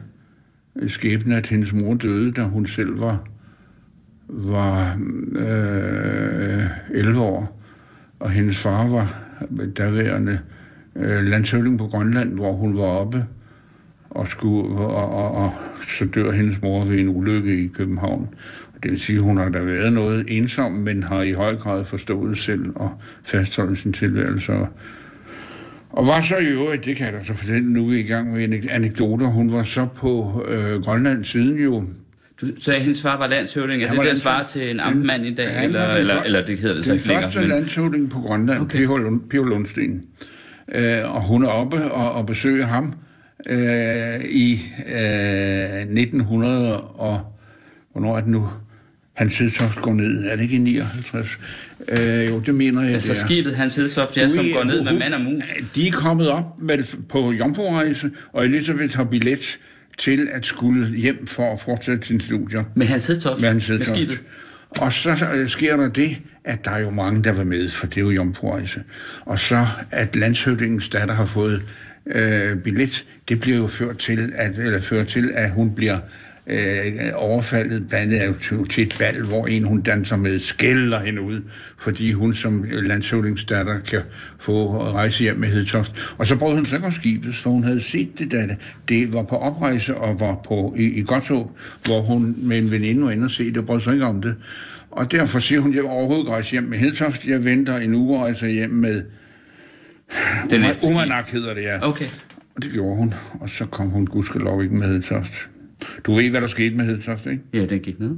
skæbne, at hendes mor døde, da hun selv var, var øh, 11 år. Og hendes far var daværende øh, landshøvding på Grønland, hvor hun var oppe og, skulle, og, og, og så dør hendes mor ved en ulykke i København. Det vil sige, at hun har da været noget ensom, men har i høj grad forstået selv og fastholdt sin tilværelse. Og var så i øvrigt, det kan jeg da så fortælle, nu er vi i gang med anekdoter, hun var så på øh, Grønland siden jo. Du sagde, at hendes far var landshøvding. Er det der svar til en amtmand i dag? Eller, eller, eller det hedder det så ikke længere? Den første men... landshøvding på Grønland, okay. Pio Lundsten. Øh, og hun er oppe og, og besøger ham øh, i øh, 1900 og... Hvornår er det nu? Hans Hedtoft går ned. Er det ikke i 59? Øh, jo, det mener jeg, Altså det er. skibet Hans Hedtoft, ja, som går ned med mand og mus. De er kommet op med på jomfrurejse, og Elisabeth har billet til at skulle hjem for at fortsætte sine studier Med Hans Hedtoft? med hans med Hedtoft. skibet? Og så øh, sker der det, at der er jo mange, der var med, for det er jo jomfrurejse. Og så, at landshøvdingens datter har fået øh, billet, det bliver jo ført til, at, eller ført til, at hun bliver øh, overfaldet blandt andet til, et bal, hvor en hun danser med skælder hende ud, fordi hun som landshøvdingsdatter kan få rejse hjem med Hedtoft. Og så brød hun sig ikke om skibet, for hun havde set det, da det, var på oprejse og var på, i, i Godthåb, hvor hun med en veninde var inde og se det, og brød sig ikke om det. Og derfor siger hun, at jeg overhovedet ikke rejse hjem med Hedtoft. Jeg venter en uge og rejser hjem med Den. Umanak hedder det, ja. Okay. Og det gjorde hun, og så kom hun gudskelov ikke med Hedtoft. Du ved, hvad der skete med Hedtoft, ikke? Ja, den gik ned.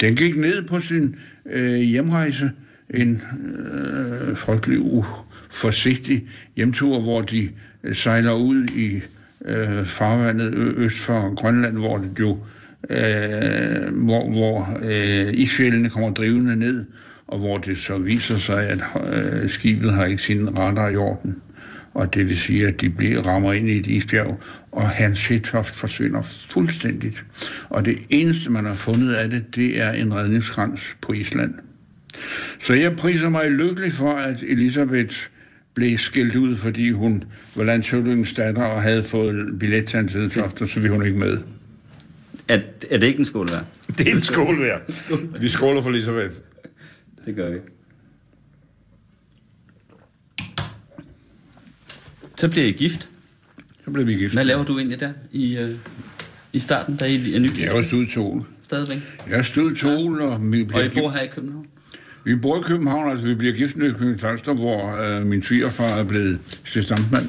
Den gik ned på sin øh, hjemrejse, en øh, frygtelig uforsigtig hjemtur, hvor de øh, sejler ud i øh, farvandet øst for Grønland, hvor det jo øh, hvor, hvor øh, isfjældene kommer drivende ned, og hvor det så viser sig, at øh, skibet har ikke sin radar i orden. Og det vil sige, at de bliver, rammer ind i et isbjerg, og hans Hedtoft forsvinder fuldstændigt. Og det eneste, man har fundet af det, det er en redningskrans på Island. Så jeg priser mig lykkelig for, at Elisabeth blev skældt ud, fordi hun var landshøvdingens datter og havde fået billet til hans Hedtoft, og så ville hun ikke med. Er, er det ikke en skål værd? Det er en skål værd. Vi skåler for Elisabeth. Det gør vi. Så bliver I gift. Så blev vi gift. Hvad laver du egentlig der i, øh, i starten, da I er nygift? Jeg har stået tol. Stadigvæk. Jeg stod tol, og vi Og bliver I bor her i København? Vi bor i København, altså vi bliver gift i København Falster, hvor øh, min svigerfar er blevet stamtmand.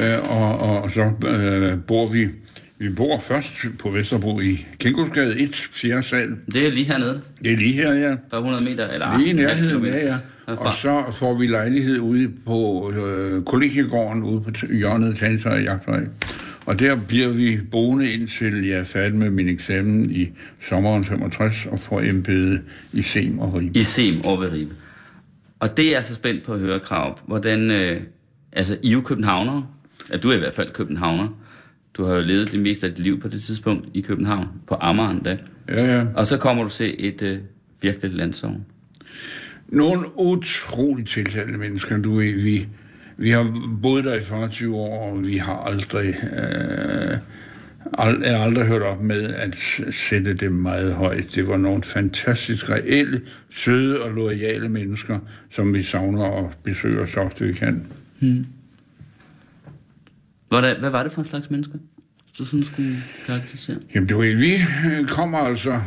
Øh, og, og så øh, bor vi, vi bor først på Vesterbro i Kængusgade 1, 4. sal. Det er lige hernede, Det er lige her, ja. par 100 meter, eller Lige i nærheden, ja, ja. Herfra. Og så får vi lejlighed ude på øh, kollegiegården ude på hjørnet Tanser i Jagtvej. Og der bliver vi boende indtil jeg er færdig med min eksamen i sommeren 65 og får embede i Sem og Ribe. I Sem over ved Ribe. Og det er jeg så spændt på at høre, Krav. Hvordan, øh, altså, I er jo københavnere. Ja, du er i hvert fald københavner. Du har jo levet det meste af dit liv på det tidspunkt i København, på Amager da. Ja, ja. Og så kommer du til et øh, virkelig landsovn. Nogle utroligt tiltalende mennesker, du ved, vi, vi har boet der i 40 år, og vi har aldrig, øh, ald, jeg har aldrig hørt op med at sætte det meget højt. Det var nogle fantastisk reelle, søde og loyale mennesker, som vi savner og besøger så ofte vi kan. Hvad, hvad var det for en slags mennesker, du sådan skulle karakterisere? Jamen, du ved, vi øh, kommer altså,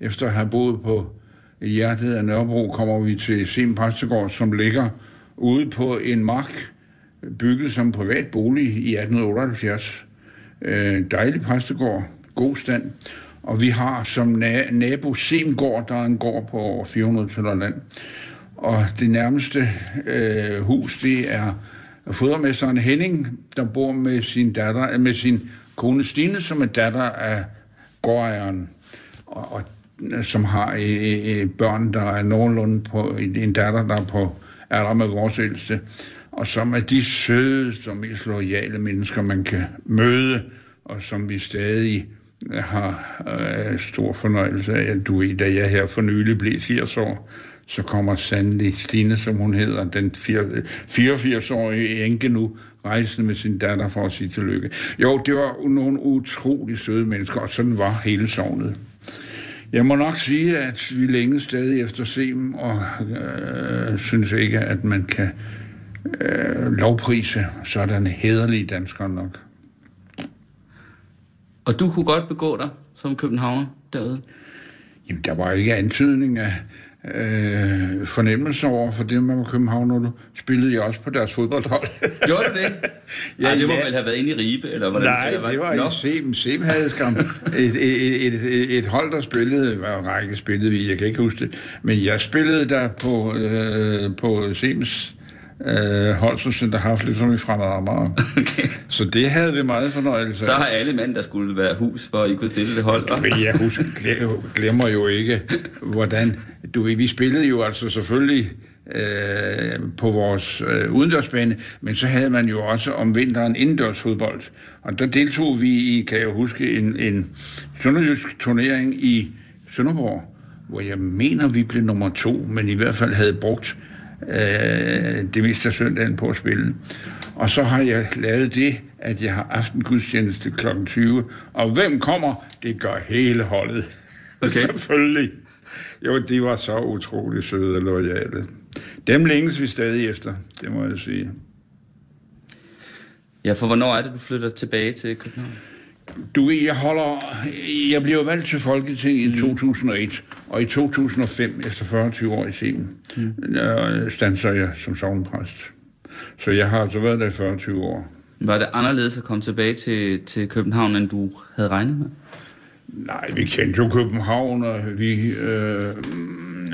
efter at have boet på hjertet af Nørrebro, kommer vi til Sim Præstegård, som ligger ude på en mark, bygget som privat bolig i 1878. Øh, dejlig præstegård, god stand. Og vi har som na- nabo Semgård, der er en gård på over 400 tønder land. Og det nærmeste øh, hus, det er fodermesteren Henning, der bor med sin datter, med sin kone Stine, som er datter af gårdejeren, og, og som har øh, øh, øh, børn, der er nogenlunde på, en datter, der er på alder med vores ældste, og som er de sødeste og mest loyale mennesker, man kan møde, og som vi stadig har øh, stor fornøjelse af. Du ved, da jeg her for nylig blev 80 år, så kommer Sandli Stine, som hun hedder, den 84-årige enke nu, rejsende med sin datter for at sige tillykke. Jo, det var nogle utrolig søde mennesker, og sådan var hele sovnet. Jeg må nok sige, at vi længe stadig efter Sem, og øh, synes ikke, at man kan øh, lovprise sådanne hederlige danskere nok. Og du kunne godt begå dig som københavner derude? Jamen, der var ikke antydning af øh, fornemmelser over for det, man var københavner. Du spillede jeg også på deres fodboldhold. Gjorde du det? ja, Ej, det må ja. vel have været inde i Ribe, eller hvordan? Nej, eller hvad? det var Nå. i Sem. Sem havde skam et, et, et, et, et hold, der spillede, hvad række spillede vi, jeg kan ikke huske det, men jeg spillede der på, øh, på Sems øh, Holsen Center haft lidt som i Fremad Amager. Okay. Så det havde vi meget fornøjelse Så har alle mand, der skulle være hus, for at I kunne stille det hold. Men jeg husker, glem- glemmer jo ikke, hvordan... Du ved, vi spillede jo altså selvfølgelig øh, på vores øh, udendørsbane, men så havde man jo også om vinteren indendørs fodbold. Og der deltog vi i, kan jeg huske, en, en sønderjysk turnering i Sønderborg, hvor jeg mener, vi blev nummer to, men i hvert fald havde brugt øh, det meste af søndagen på at spille. Og så har jeg lavet det, at jeg har aftengudstjeneste kl. 20. Og hvem kommer? Det gør hele holdet. Okay. Selvfølgelig. Jo, de var så utrolig søde og lojale. Dem længes vi stadig efter, det må jeg sige. Ja, for hvornår er det, du flytter tilbage til København? Du ved, jeg holder... Jeg blev valgt til Folketinget i 2001, og i 2005, efter 40 år i Sien, mm. stanser jeg som sovnpræst. Så jeg har altså været der i 40 år. Var det anderledes at komme tilbage til, til København, end du havde regnet med? Nej, vi kendte jo København, og vi... Øh,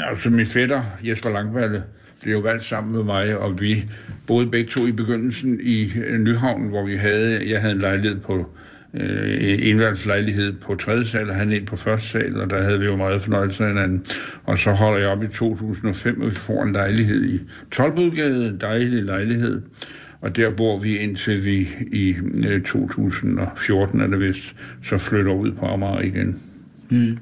altså, min fætter, Jesper Langballe, blev jo valgt sammen med mig, og vi boede begge to i begyndelsen i øh, Nyhavn, hvor vi havde... Jeg havde en lejlighed på øh, indværelseslejlighed på tredje sal, og han en på første sal, og der havde vi jo meget fornøjelse af hinanden. Og så holder jeg op i 2005, og vi får en lejlighed i Tolbodgade, dejlig lejlighed. Og der bor vi indtil vi i øh, 2014, er det vist, så flytter ud på Amager igen. Mm.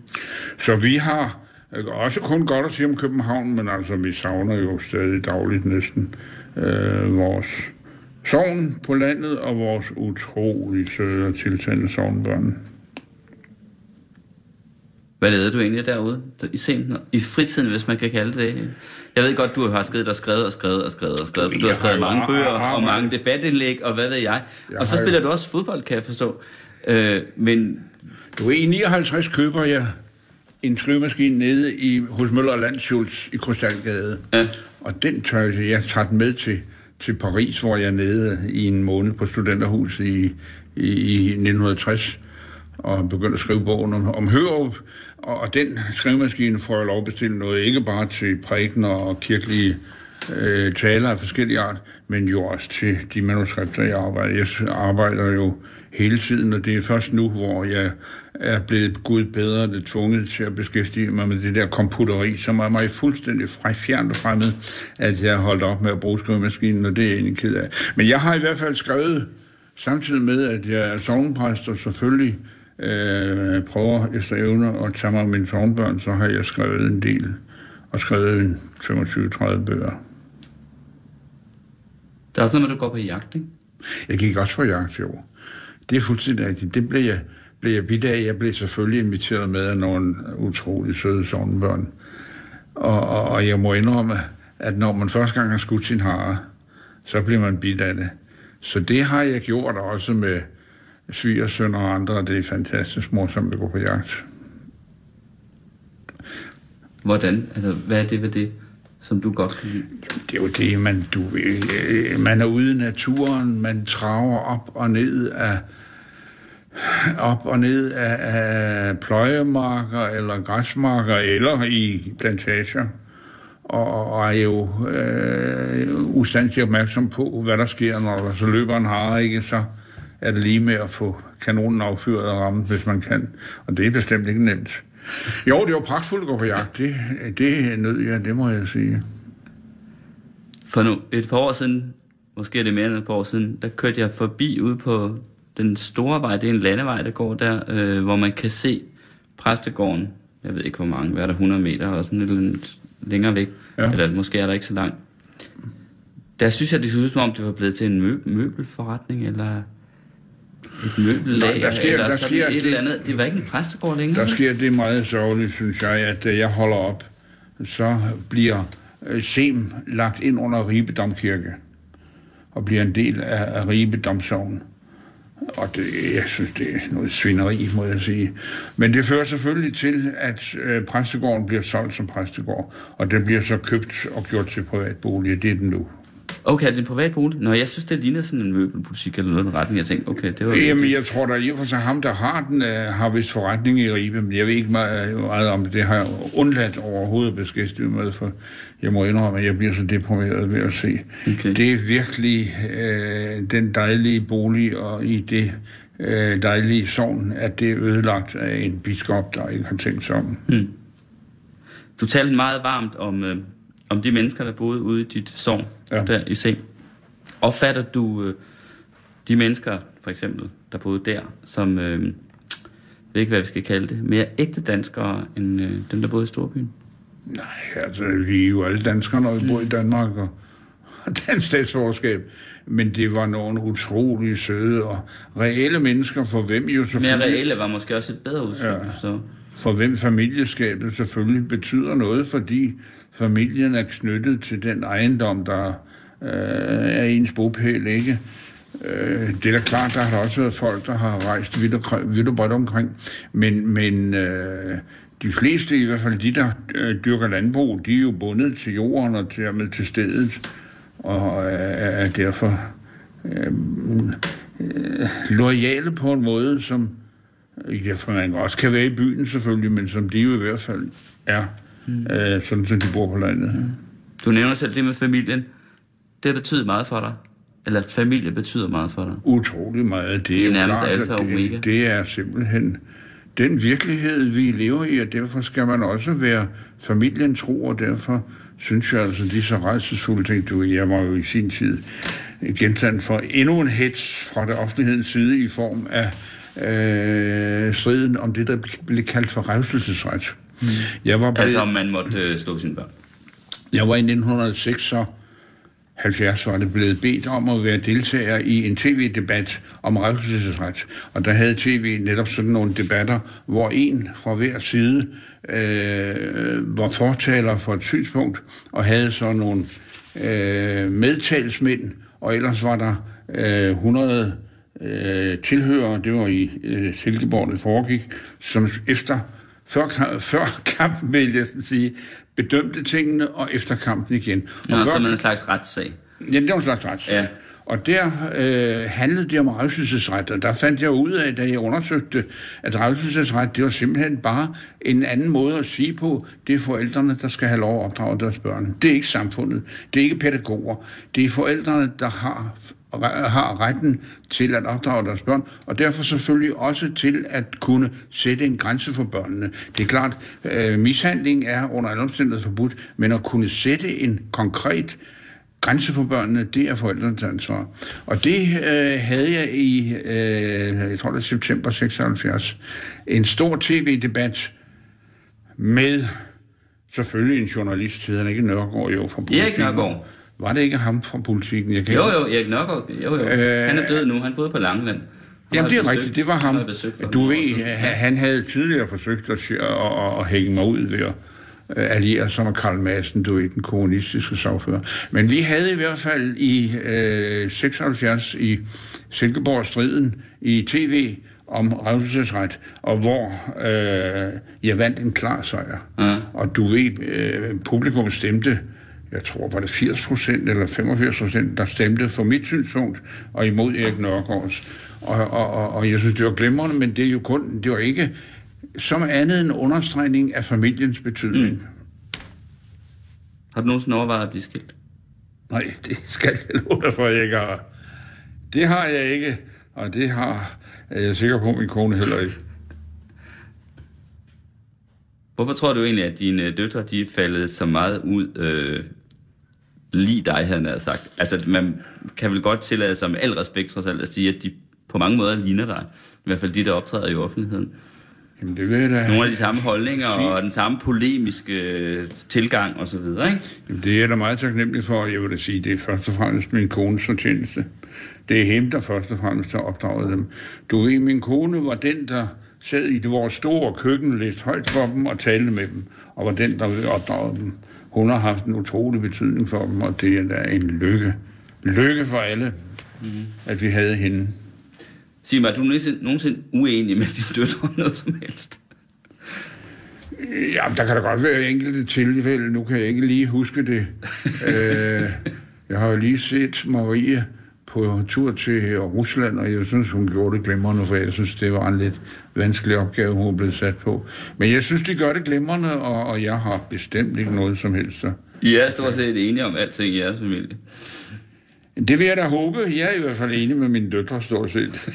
Så vi har øh, også kun godt at sige om København, men altså vi savner jo stadig dagligt næsten øh, vores sovn på landet og vores utrolig søde og tiltagende sovnbørn. Hvad lavede du egentlig derude i scenen? I fritiden, hvis man kan kalde det? Jeg ved godt, du har skrevet og skrevet og skrevet og skrevet og skrevet, for du har skrevet mange bøger og mange debatindlæg og hvad ved jeg. Og så spiller du også fodbold, kan jeg forstå. Øh, men Du ved, i 59 køber jeg en skrivemaskine nede i, hos Møller og Landschultz i Krystalgade. Ja. Og den tør jeg, jeg tager den med til, til Paris, hvor jeg er nede i en måned på studenterhus i, i, i 1960 og begyndte at skrive bogen om, om Hørup. Og, og den skrivemaskine får jeg lov at bestille noget, ikke bare til prædikener og kirkelige øh, taler af forskellige art, men jo også til de manuskripter, jeg arbejder. Jeg arbejder jo hele tiden, og det er først nu, hvor jeg er blevet gud bedre, det tvunget til at beskæftige mig med det der computeri, som er mig fuldstændig fra fjernt og fremmed, at jeg har holdt op med at bruge skrivemaskinen, og det er jeg egentlig ked af. Men jeg har i hvert fald skrevet, samtidig med, at jeg er sovnpræst, og selvfølgelig øh, prøver efter evner at tage mig mine sovnbørn, så har jeg skrevet en del, og skrevet en 25-30 bøger. der er også noget med, at du går på jagt, ikke? Jeg gik også på jagt, jo. Det er fuldstændig rigtigt. Det blev jeg, blev jeg bidt af. Jeg blev selvfølgelig inviteret med af nogle utrolig søde sovnbørn. Og, og, og jeg må indrømme, at når man første gang har skudt sin hare, så bliver man bidt af det. Så det har jeg gjort også med svigersøn og andre, og det er fantastisk morsomt at gå på jagt. Hvordan? Altså, hvad er det ved det, som du godt kan lide? Det er jo det, man, du, øh, man er ude i naturen, man traver op og ned af op og ned af, af pløjemarker eller græsmarker eller i plantager og, og er jo øh, ustandsigt opmærksom på, hvad der sker, når der så løber en hare, ikke? så er det lige med at få kanonen affyret og rammet, hvis man kan. Og det er bestemt ikke nemt. Jo, det var pragtfuldt at gå på jagt. Det, det nød jeg, det må jeg sige. For nu, et par år siden, måske er det mere end et par år siden, der kørte jeg forbi ude på den store vej, det er en landevej, der går der, øh, hvor man kan se præstegården, jeg ved ikke hvor mange, hvad er der, 100 meter, og sådan lidt, længere væk, Ja. eller måske er der ikke så langt. Der synes jeg, det synes som om, det var blevet til en mø- møbelforretning, eller et møbellager, der sker- eller der sker et det- eller andet. Det var ikke en præstegård længere. Der sker det meget sørgeligt, synes jeg, at da jeg holder op, så bliver øh, Sem lagt ind under Ribe Domkirke og bliver en del af, af Ribe Domsogn. Og det, jeg synes, det er noget svineri, må jeg sige. Men det fører selvfølgelig til, at øh, præstegården bliver solgt som præstegård, og den bliver så købt og gjort til privatbolig. Det er den nu. Okay, det er en privat bolig? Nå, jeg synes, det ligner sådan en møbelbutik eller noget i retning. Jeg tænkte, okay, det var... Jamen, det. jeg tror da i og for sig, ham der har den, øh, har vist forretning i Ribe, men jeg ved ikke meget, meget om det. Det har jeg undladt overhovedet at beskæftige med, for jeg må indrømme, at jeg bliver så deprimeret ved at se. Okay. Det er virkelig øh, den dejlige bolig, og i det øh, dejlige sovn, at det er ødelagt af en biskop, der ikke har tænkt sig om. Mm. Du talte meget varmt om, øh, om de mennesker, der boede ude i dit sovn, ja. Der i seng. Opfatter du øh, de mennesker, for eksempel, der boede der, som, øh, jeg ved ikke, hvad vi skal kalde det, mere ægte danskere, end øh, dem, der boede i Storbyen? Nej, altså, vi er jo alle danskere, når vi bor i Danmark, og dansk statsforskab. Men det var nogle utrolig søde og reelle mennesker, for hvem jo Mere selvfølgelig... reelle var måske også et bedre. Ja. Ja. Så for hvem familieskabet selvfølgelig betyder noget, fordi familien er knyttet til den ejendom, der øh, er ens bopæl, ikke? Øh, det er da klart, der har der også været folk, der har rejst vidt og, vidt og bredt omkring, men, men øh, de fleste, i hvert fald de, der øh, dyrker landbrug, de er jo bundet til jorden og dermed til stedet, og øh, er, er derfor øh, øh, lojale på en måde, som Ja, for man også kan være i byen selvfølgelig, men som de jo i hvert fald er, mm. øh, sådan som de bor på landet. Mm. Du nævner selv det med familien. Det har betydet meget for dig. Eller familie betyder meget for dig. Utrolig meget. Det, Det er jo nærmest klart, alfa og omega. det, det er simpelthen den virkelighed, vi lever i, og derfor skal man også være familien tro, og derfor synes jeg altså, de er så rejsesfulde ting. Du, jeg var jo i sin tid genstand for endnu en hets fra det offentlighedens side i form af øh, striden om det, der blev kaldt for revselsesret. Mm. Jeg var Altså, om man måtte øh, slå sine børn. Jeg var i 1906 så 70 var det blevet bedt om at være deltager i en tv-debat om revselsesret. Og der havde tv netop sådan nogle debatter, hvor en fra hver side øh, var fortaler for et synspunkt, og havde så nogle øh, medtalsmænd, og ellers var der øh, 100 øh, tilhørere, det var i øh, Silkeborg, det foregik, som efter før, før kampen, vil jeg sige, bedømte tingene, og efter kampen igen. Nå, Og før, som en slags retssag. Ja, det var en slags ret. Ja. Og der øh, handlede det om revselsesret, og der fandt jeg ud af, da jeg undersøgte, at revselsesret, det var simpelthen bare en anden måde at sige på, det er forældrene, der skal have lov at opdrage deres børn. Det er ikke samfundet, det er ikke pædagoger, det er forældrene, der har har retten til at opdrage deres børn, og derfor selvfølgelig også til at kunne sætte en grænse for børnene. Det er klart, øh, mishandling er under alle omstændigheder forbudt, men at kunne sætte en konkret grænse for børnene, det er forældrenes ansvar. Og det øh, havde jeg i, øh, jeg tror det er september 76, en stor tv-debat med selvfølgelig en journalist, hedder han ikke Nørgaard, jo, fra Erik. Nørgaard. Var det ikke ham fra politikken? Jeg kan Jo, jo, Erik Nørgaard. Jo, jo. Øh, han er død nu. Han boede på Langeland. Han Jamen, det er besøgt- rigtigt, det var ham. Du ved, han, havde tidligere forsøgt at, at, at, at hænge mig ud ved at øh, alliere sig med Karl Madsen, du ved, den kommunistiske sagfører. Men vi havde i hvert fald i øh, 76 i Silkeborg-striden i tv om revselsesret, og hvor øh, jeg vandt en klar sejr. Ja. Og du ved, øh, publikum stemte, jeg tror, var det 80 procent eller 85 procent, der stemte for mit synspunkt, og imod Erik Nørgaards. Og, og, og, og jeg synes, det var glimrende, men det er jo kun, det var ikke som andet en understregning af familiens betydning. Mm. Har du nogensinde overvejet at blive skilt? Nej, det skal jeg love dig for, jeg ikke har. Det har jeg ikke, og det har er jeg sikker på, min kone heller ikke. Hvorfor tror du egentlig, at dine døtre de er faldet så meget ud øh, lige dig, havde jeg sagt? Altså, man kan vel godt tillade sig med al respekt trods alt at sige, at de på mange måder ligner dig. I hvert fald de, der optræder i offentligheden. Jamen, det vil jeg da. Nogle af de samme holdninger Sig. og den samme polemiske øh, tilgang og så videre, ikke? Jamen, det er jeg da meget taknemmelig for. Jeg vil da sige, det er først og fremmest min kones fortjeneste. Det er hende, der først og fremmest har opdraget dem. Du ved, min kone var den, der sad i det vores store køkken, læste højt for dem og talte med dem, og var den, der opdragede dem. Hun har haft en utrolig betydning for dem, og det er da en lykke. Lykke for alle, mm. at vi havde hende. Sig mig, er du nogensinde, uenig med dine døtre om noget som helst? Ja, der kan da godt være enkelte tilfælde. Nu kan jeg ikke lige huske det. øh, Jeg har jo lige set Marie på tur til Rusland, og jeg synes, hun gjorde det glimrende, for jeg synes, det var en lidt vanskelig opgave, hun blev sat på. Men jeg synes, de gør det glimrende, og, og jeg har bestemt ikke noget som helst. I er stort set enige om alting i jeres familie. Det vil jeg da håbe. Jeg er i hvert fald enig med mine døtre, stort set.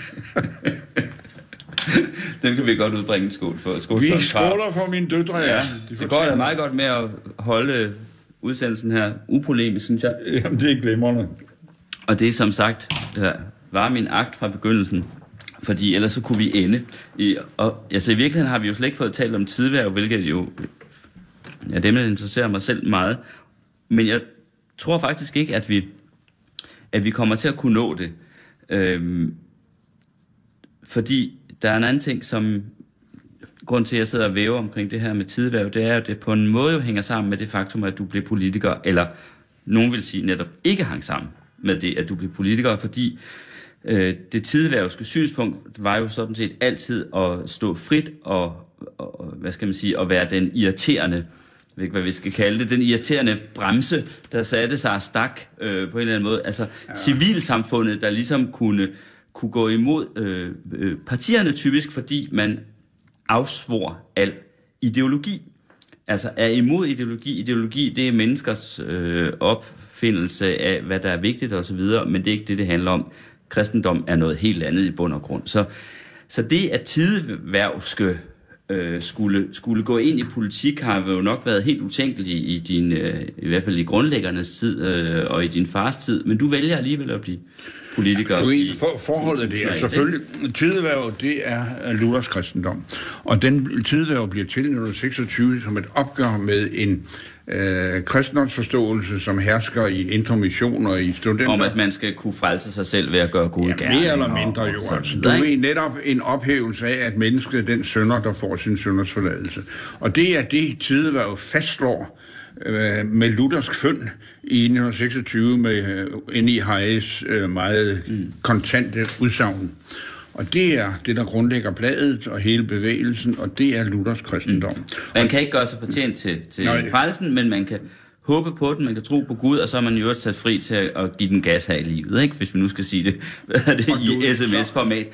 Den kan vi godt udbringe skål for. Skål Vi skåler for mine døtre, ja. Ja, De det går da meget godt med at holde udsendelsen her upolemisk, synes jeg. Jamen, det er glimrende. Og det er som sagt, der var min akt fra begyndelsen, fordi ellers så kunne vi ende i... Og, altså i virkeligheden har vi jo slet ikke fået talt om tidværv, hvilket jo... Ja, det interesserer mig selv meget. Men jeg tror faktisk ikke, at vi, at vi kommer til at kunne nå det. Øhm, fordi der er en anden ting, som grund til, at jeg sidder og væver omkring det her med tidværv, det er jo, at det på en måde jo hænger sammen med det faktum, at du bliver politiker, eller nogen vil sige netop ikke hang sammen med det, at du bliver politiker, fordi øh, det tidværvske synspunkt var jo sådan set altid at stå frit og, og hvad skal man sige, at være den irriterende, jeg ved ikke, hvad vi skal kalde det, den irriterende bremse, der satte sig og stak øh, på en eller anden måde. Altså ja. civilsamfundet, der ligesom kunne, kunne gå imod øh, øh, partierne typisk, fordi man afsvor al ideologi. Altså er imod ideologi. Ideologi, det er menneskers øh, opfindelse af, hvad der er vigtigt osv., men det er ikke det, det handler om. Kristendom er noget helt andet i bund og grund. Så, så det, at tideværvske øh, skulle, skulle gå ind i politik, har jo nok været helt utænkeligt i, i din, øh, i hvert fald i grundlæggernes tid øh, og i din fars tid, men du vælger alligevel at blive politiker. Du, i for, forholdet det er 2001, selvfølgelig, tideværv, det er Luthers kristendom. Og den tideværv bliver til i 1926 som et opgør med en øh, kristendomsforståelse, som hersker i intermission og i studenter. Om at man skal kunne frelse sig selv ved at gøre gode Ja, gerninger. mere eller mindre og jo. så Altså, du ved netop en ophævelse af, at mennesket er den sønder, der får sin sønders forladelse. Og det er det, tideværv fastslår øh, med luthersk fynd i 1926 med øh, N.I. Hayes øh, meget mm. kontante udsagn. Og det er det, der grundlægger bladet og hele bevægelsen, og det er Luthers kristendom. Mm. Man kan ikke gøre sig fortjent til, til Nej. frelsen, men man kan håbe på den, man kan tro på Gud, og så er man jo også sat fri til at, give den gas her i livet, ikke? hvis vi nu skal sige det, er det i sms-format.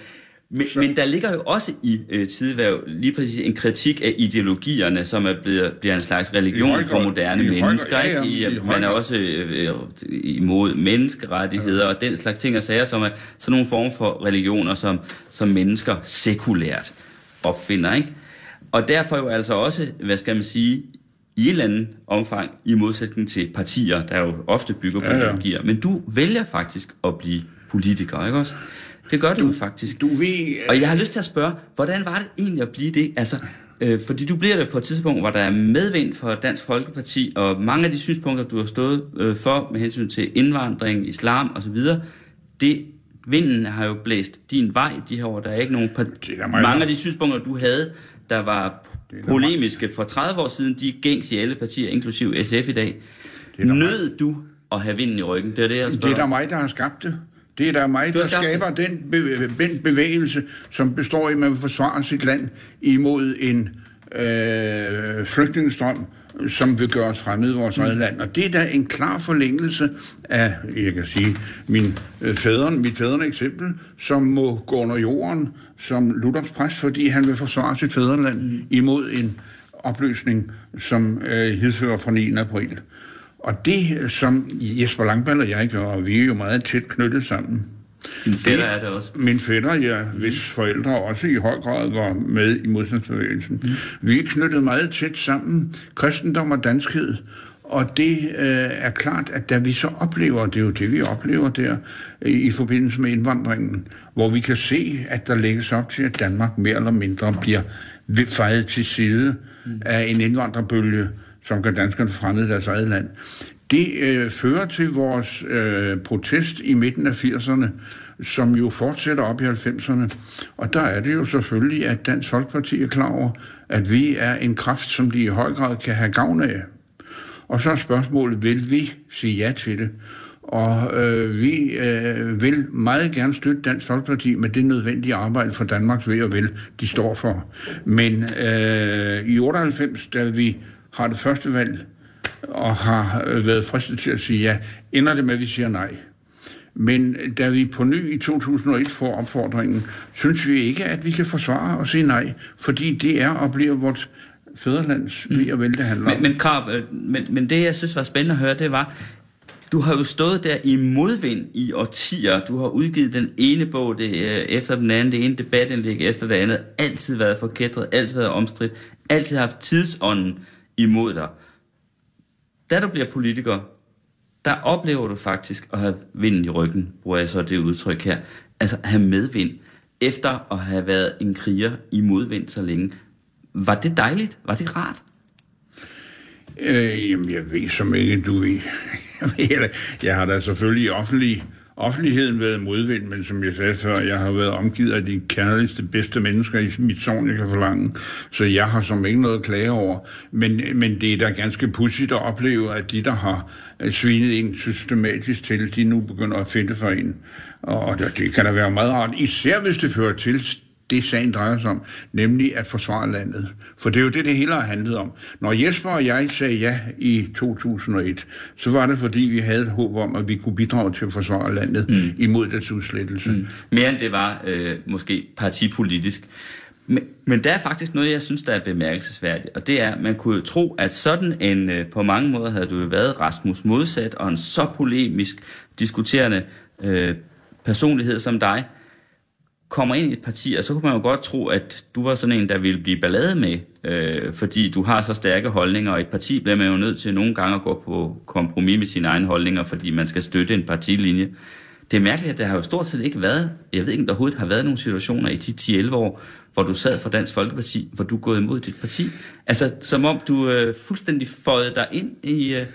Men, men der ligger jo også i øh, tidværv lige præcis en kritik af ideologierne, som er blevet, bliver en slags religion for moderne I mennesker. Ja, ja, ikke? I, man er også øh, øh, imod menneskerettigheder og den slags ting og sager, som er sådan nogle former for religioner, som, som mennesker sekulært opfinder. Ikke? Og derfor jo altså også, hvad skal man sige, i et eller andet omfang, i modsætning til partier, der jo ofte bygger på Ja, ja. ideologier. Men du vælger faktisk at blive politiker, ikke også? Det gør du, jo faktisk. Du ved, Og jeg har lyst til at spørge, hvordan var det egentlig at blive det? Altså, øh, fordi du bliver det på et tidspunkt, hvor der er medvind for Dansk Folkeparti, og mange af de synspunkter, du har stået øh, for med hensyn til indvandring, islam osv., det vinden har jo blæst din vej de her år. Der er ikke nogen... Par- Det er mange af de synspunkter, du havde, der var polemiske for 30 år siden, de er gængs i alle partier, inklusiv SF i dag. da Nød du at have vinden i ryggen? Det er det, jeg Det spørger. er der mig, der har skabt det. Det er der har der skaber den, be- den bevægelse, som består i, at man vil forsvare sit land imod en øh, flygtningestrøm, som vil gøre os fremmede i vores eget land. Og det er da en klar forlængelse af, jeg kan sige, min øh, mit fædrene eksempel, som må gå under jorden som Luthers præst, fordi han vil forsvare sit fædreland imod en opløsning, som øh, hedfører fra 9. april. Og det, som Jesper Langballe og jeg gør, og vi er jo meget tæt knyttet sammen. Din fætter er det også. Min fætter, ja, hvis forældre også i høj grad var med i modstandsbevægelsen. Mm. Vi er knyttet meget tæt sammen, kristendom og danskhed. Og det øh, er klart, at da vi så oplever, det er jo det, vi oplever der øh, i forbindelse med indvandringen, hvor vi kan se, at der lægges op til, at Danmark mere eller mindre bliver fejet til side mm. af en indvandrerbølge, som gør danskerne fremmede deres eget land. Det øh, fører til vores øh, protest i midten af 80'erne, som jo fortsætter op i 90'erne. Og der er det jo selvfølgelig, at Dansk Folkeparti er klar over, at vi er en kraft, som de i høj grad kan have gavn af. Og så er spørgsmålet, vil vi sige ja til det? Og øh, vi øh, vil meget gerne støtte Dansk Folkeparti med det nødvendige arbejde for Danmarks ved og vel, de står for. Men øh, i 98, da vi har det første valg og har øh, været fristet til at sige ja. Ender det med, at vi siger nej? Men da vi på ny i 2001 får opfordringen, synes vi ikke, at vi kan forsvare og sige nej, fordi det er og bliver vores fædrelands mm. og vel, det handler men, men, Krab, øh, men, men det, jeg synes var spændende at høre, det var, du har jo stået der i modvind i årtier. Du har udgivet den ene bog det, øh, efter den anden, det ene debatindlæg efter det andet. Altid været forkætret, altid været omstridt, altid haft tidsånden imod dig. Da du bliver politiker, der oplever du faktisk at have vinden i ryggen, bruger jeg så det udtryk her. Altså at have medvind, efter at have været en kriger i modvind så længe. Var det dejligt? Var det rart? Øh, jamen, jeg ved som ikke, du ved. jeg har da selvfølgelig offentlig, offentligheden været modvind, men som jeg sagde før, jeg har været omgivet af de kærligste, bedste mennesker i mit sovn, jeg kan forlange. Så jeg har som ikke noget at klage over. Men, men det er da ganske pudsigt at opleve, at de, der har øh, svinet ind systematisk til, de nu begynder at finde for en. Og det kan da være meget rart, især hvis det fører til det sagen drejer sig om, nemlig at forsvare landet. For det er jo det, det hele har handlet om. Når Jesper og jeg sagde ja i 2001, så var det, fordi vi havde et håb om, at vi kunne bidrage til at forsvare landet mm. imod dets udslettelse. Mm. Mere end det var øh, måske partipolitisk. Men, men der er faktisk noget, jeg synes, der er bemærkelsesværdigt, og det er, at man kunne tro, at sådan en, øh, på mange måder havde du jo været Rasmus modsat, og en så polemisk diskuterende øh, personlighed som dig, kommer ind i et parti, og så kunne man jo godt tro, at du var sådan en, der ville blive ballade med, øh, fordi du har så stærke holdninger, og et parti bliver man jo nødt til nogle gange at gå på kompromis med sine egne holdninger, fordi man skal støtte en partilinje. Det er mærkeligt, at der har jo stort set ikke været, jeg ved ikke, om der overhovedet har været nogle situationer i de 10-11 år, hvor du sad for Dansk Folkeparti, hvor du er gået imod dit parti. Altså, som om du øh, fuldstændig føjede dig ind i... Øh,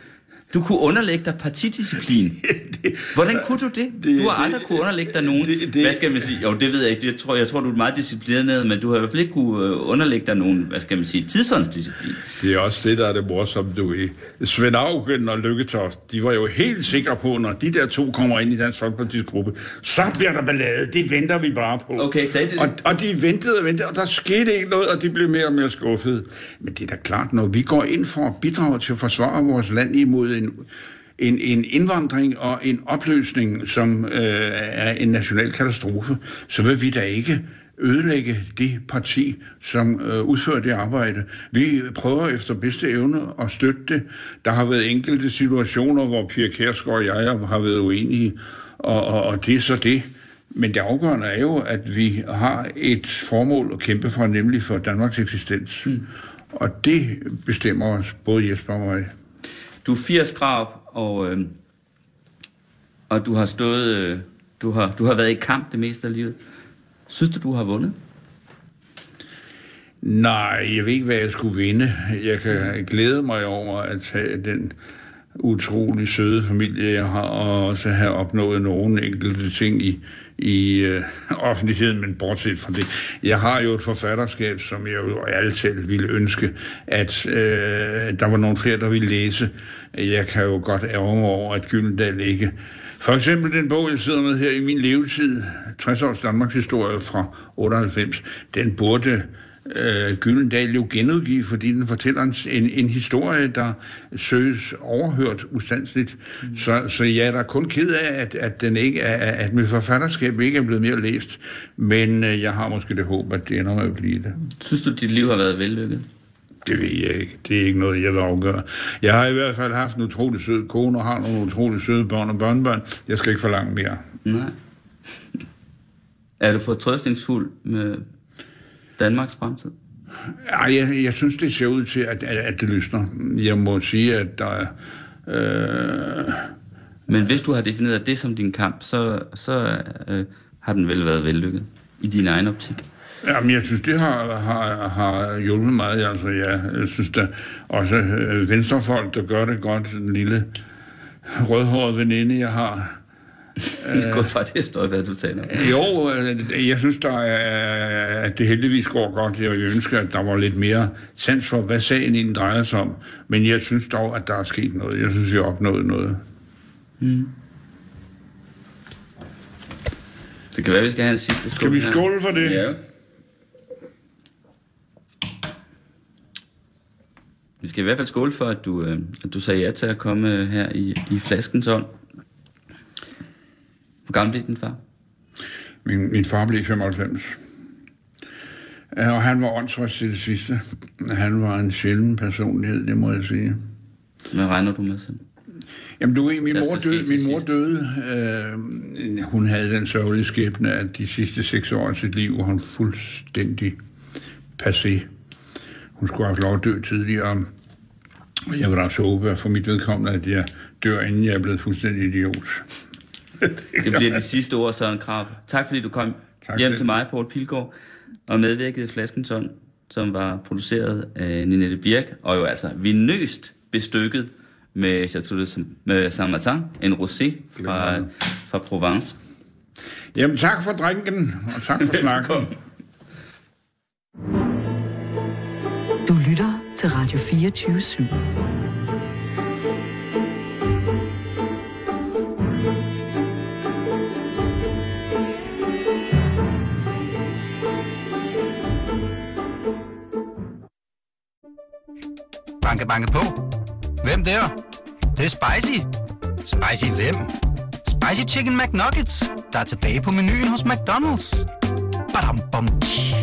du kunne underlægge dig partidisciplin. det, Hvordan kunne du det? det du har aldrig kunne underlægge dig nogen... Det, det, hvad skal man sige? Jo, det ved jeg ikke. Det tror, jeg tror, du er meget disciplineret, men du har i hvert fald ikke kunne øh, underlægge dig nogen, hvad skal man sige, tidsåndsdisciplin. Det er også det, der er det morsomme, du ved. Svend Augen og Lykketoft, de var jo helt sikre på, når de der to kommer ind i Dansk Folkeparti's gruppe, så bliver der ballade. Det venter vi bare på. Okay, sagde det og, og de ventede og ventede, og der skete ikke noget, og de blev mere og mere skuffede. Men det er da klart, når vi går ind for at bidrage til at forsvare vores land imod en, en, en indvandring og en opløsning, som øh, er en national katastrofe, så vil vi da ikke ødelægge det parti, som øh, udfører det arbejde. Vi prøver efter bedste evne at støtte det. Der har været enkelte situationer, hvor Pia Kærsgaard og jeg har været uenige, og, og, og det er så det. Men det afgørende er jo, at vi har et formål at kæmpe for, nemlig for Danmarks eksistens. Mm. Og det bestemmer os, både Jesper og mig. Du er 80 grav, og, øh, og du har stået, øh, du, har, du har været i kamp det meste af livet. Synes du, du har vundet? Nej, jeg ved ikke, hvad jeg skulle vinde. Jeg kan glæde mig over at have den utrolig søde familie, jeg har, og også have opnået nogle enkelte ting i, i øh, offentligheden, men bortset fra det. Jeg har jo et forfatterskab, som jeg jo altid ville ønske, at øh, der var nogle flere, der ville læse. Jeg kan jo godt ærge over, at Gyldendal ikke... For eksempel den bog, jeg sidder med her i min levetid, 60 års Danmarks historie fra 98, den burde øh, Gyldendal jo genudgive, fordi den fortæller en, en, en historie, der søges overhørt ustandsligt. Mm. Så, så jeg er da kun ked af, at, at, den ikke er, at mit forfatterskab ikke er blevet mere læst, men øh, jeg har måske det håb, at det ender med at blive det. Synes du, dit liv har været vellykket? Det ved jeg ikke. Det er ikke noget, jeg vil afgøre. Jeg har i hvert fald haft en utrolig sød kone, og har nogle utrolig søde børn og børnebørn. Jeg skal ikke forlange mere. Nej. Er du fortrøstningsfuld med Danmarks fremtid? Ja, jeg, jeg synes, det ser ud til, at, at, at det lysner. Jeg må sige, at der er... Øh... Men hvis du har defineret det som din kamp, så, så øh, har den vel været vellykket i din egen optik? Jamen, jeg synes, det har, har, har hjulpet meget. Altså, ja, jeg synes, der også øh, venstrefolk, der gør det godt. En lille rødhåret veninde, jeg har. Vi går det står hvad du taler om. Jo, øh, jeg synes, der er, at det heldigvis går godt. Jeg ønsker, at der var lidt mere sans for, hvad sagen egentlig drejer sig om. Men jeg synes dog, at der er sket noget. Jeg synes, jeg har opnået noget. Mm. Det kan være, vi skal have en sidste skål Skal vi skåle for det? Ja. Vi skal i hvert fald skåle for, at du, øh, at du sagde ja til at komme øh, her i, i flaskens ånd. Hvor gammel blev din far? Min, min far blev 95. Ja, Og han var åndssvagt til det sidste. Han var en sjælden personlighed, det må jeg sige. Hvad regner du med selv? Jamen du ved, min mor døde, min mor døde øh, hun havde den sørgelige skæbne, at de sidste seks år af sit liv var hun fuldstændig passé. Hun skulle have haft lov at dø tidligere. Og jeg vil da så håbe for mit vedkommende, at jeg dør, inden jeg er blevet fuldstændig idiot. Det bliver de sidste ord, Søren Krab. Tak fordi du kom Tak hjem selv. til mig, Poul Pilgaard, og medvirkede i Flaskens ånd, som var produceret af Ninette Birk, og jo altså vinøst bestykket med Chateau de Saint-Martin, en rosé fra, fra Provence. Jamen tak for drinken, og tak for snakken. Radio 24 /7. Banke, banke på. Hvem der? Det, det er spicy. Spicy hvem? Spicy Chicken McNuggets, der er tilbage på menuen hos McDonald's. Badum, bom, tji.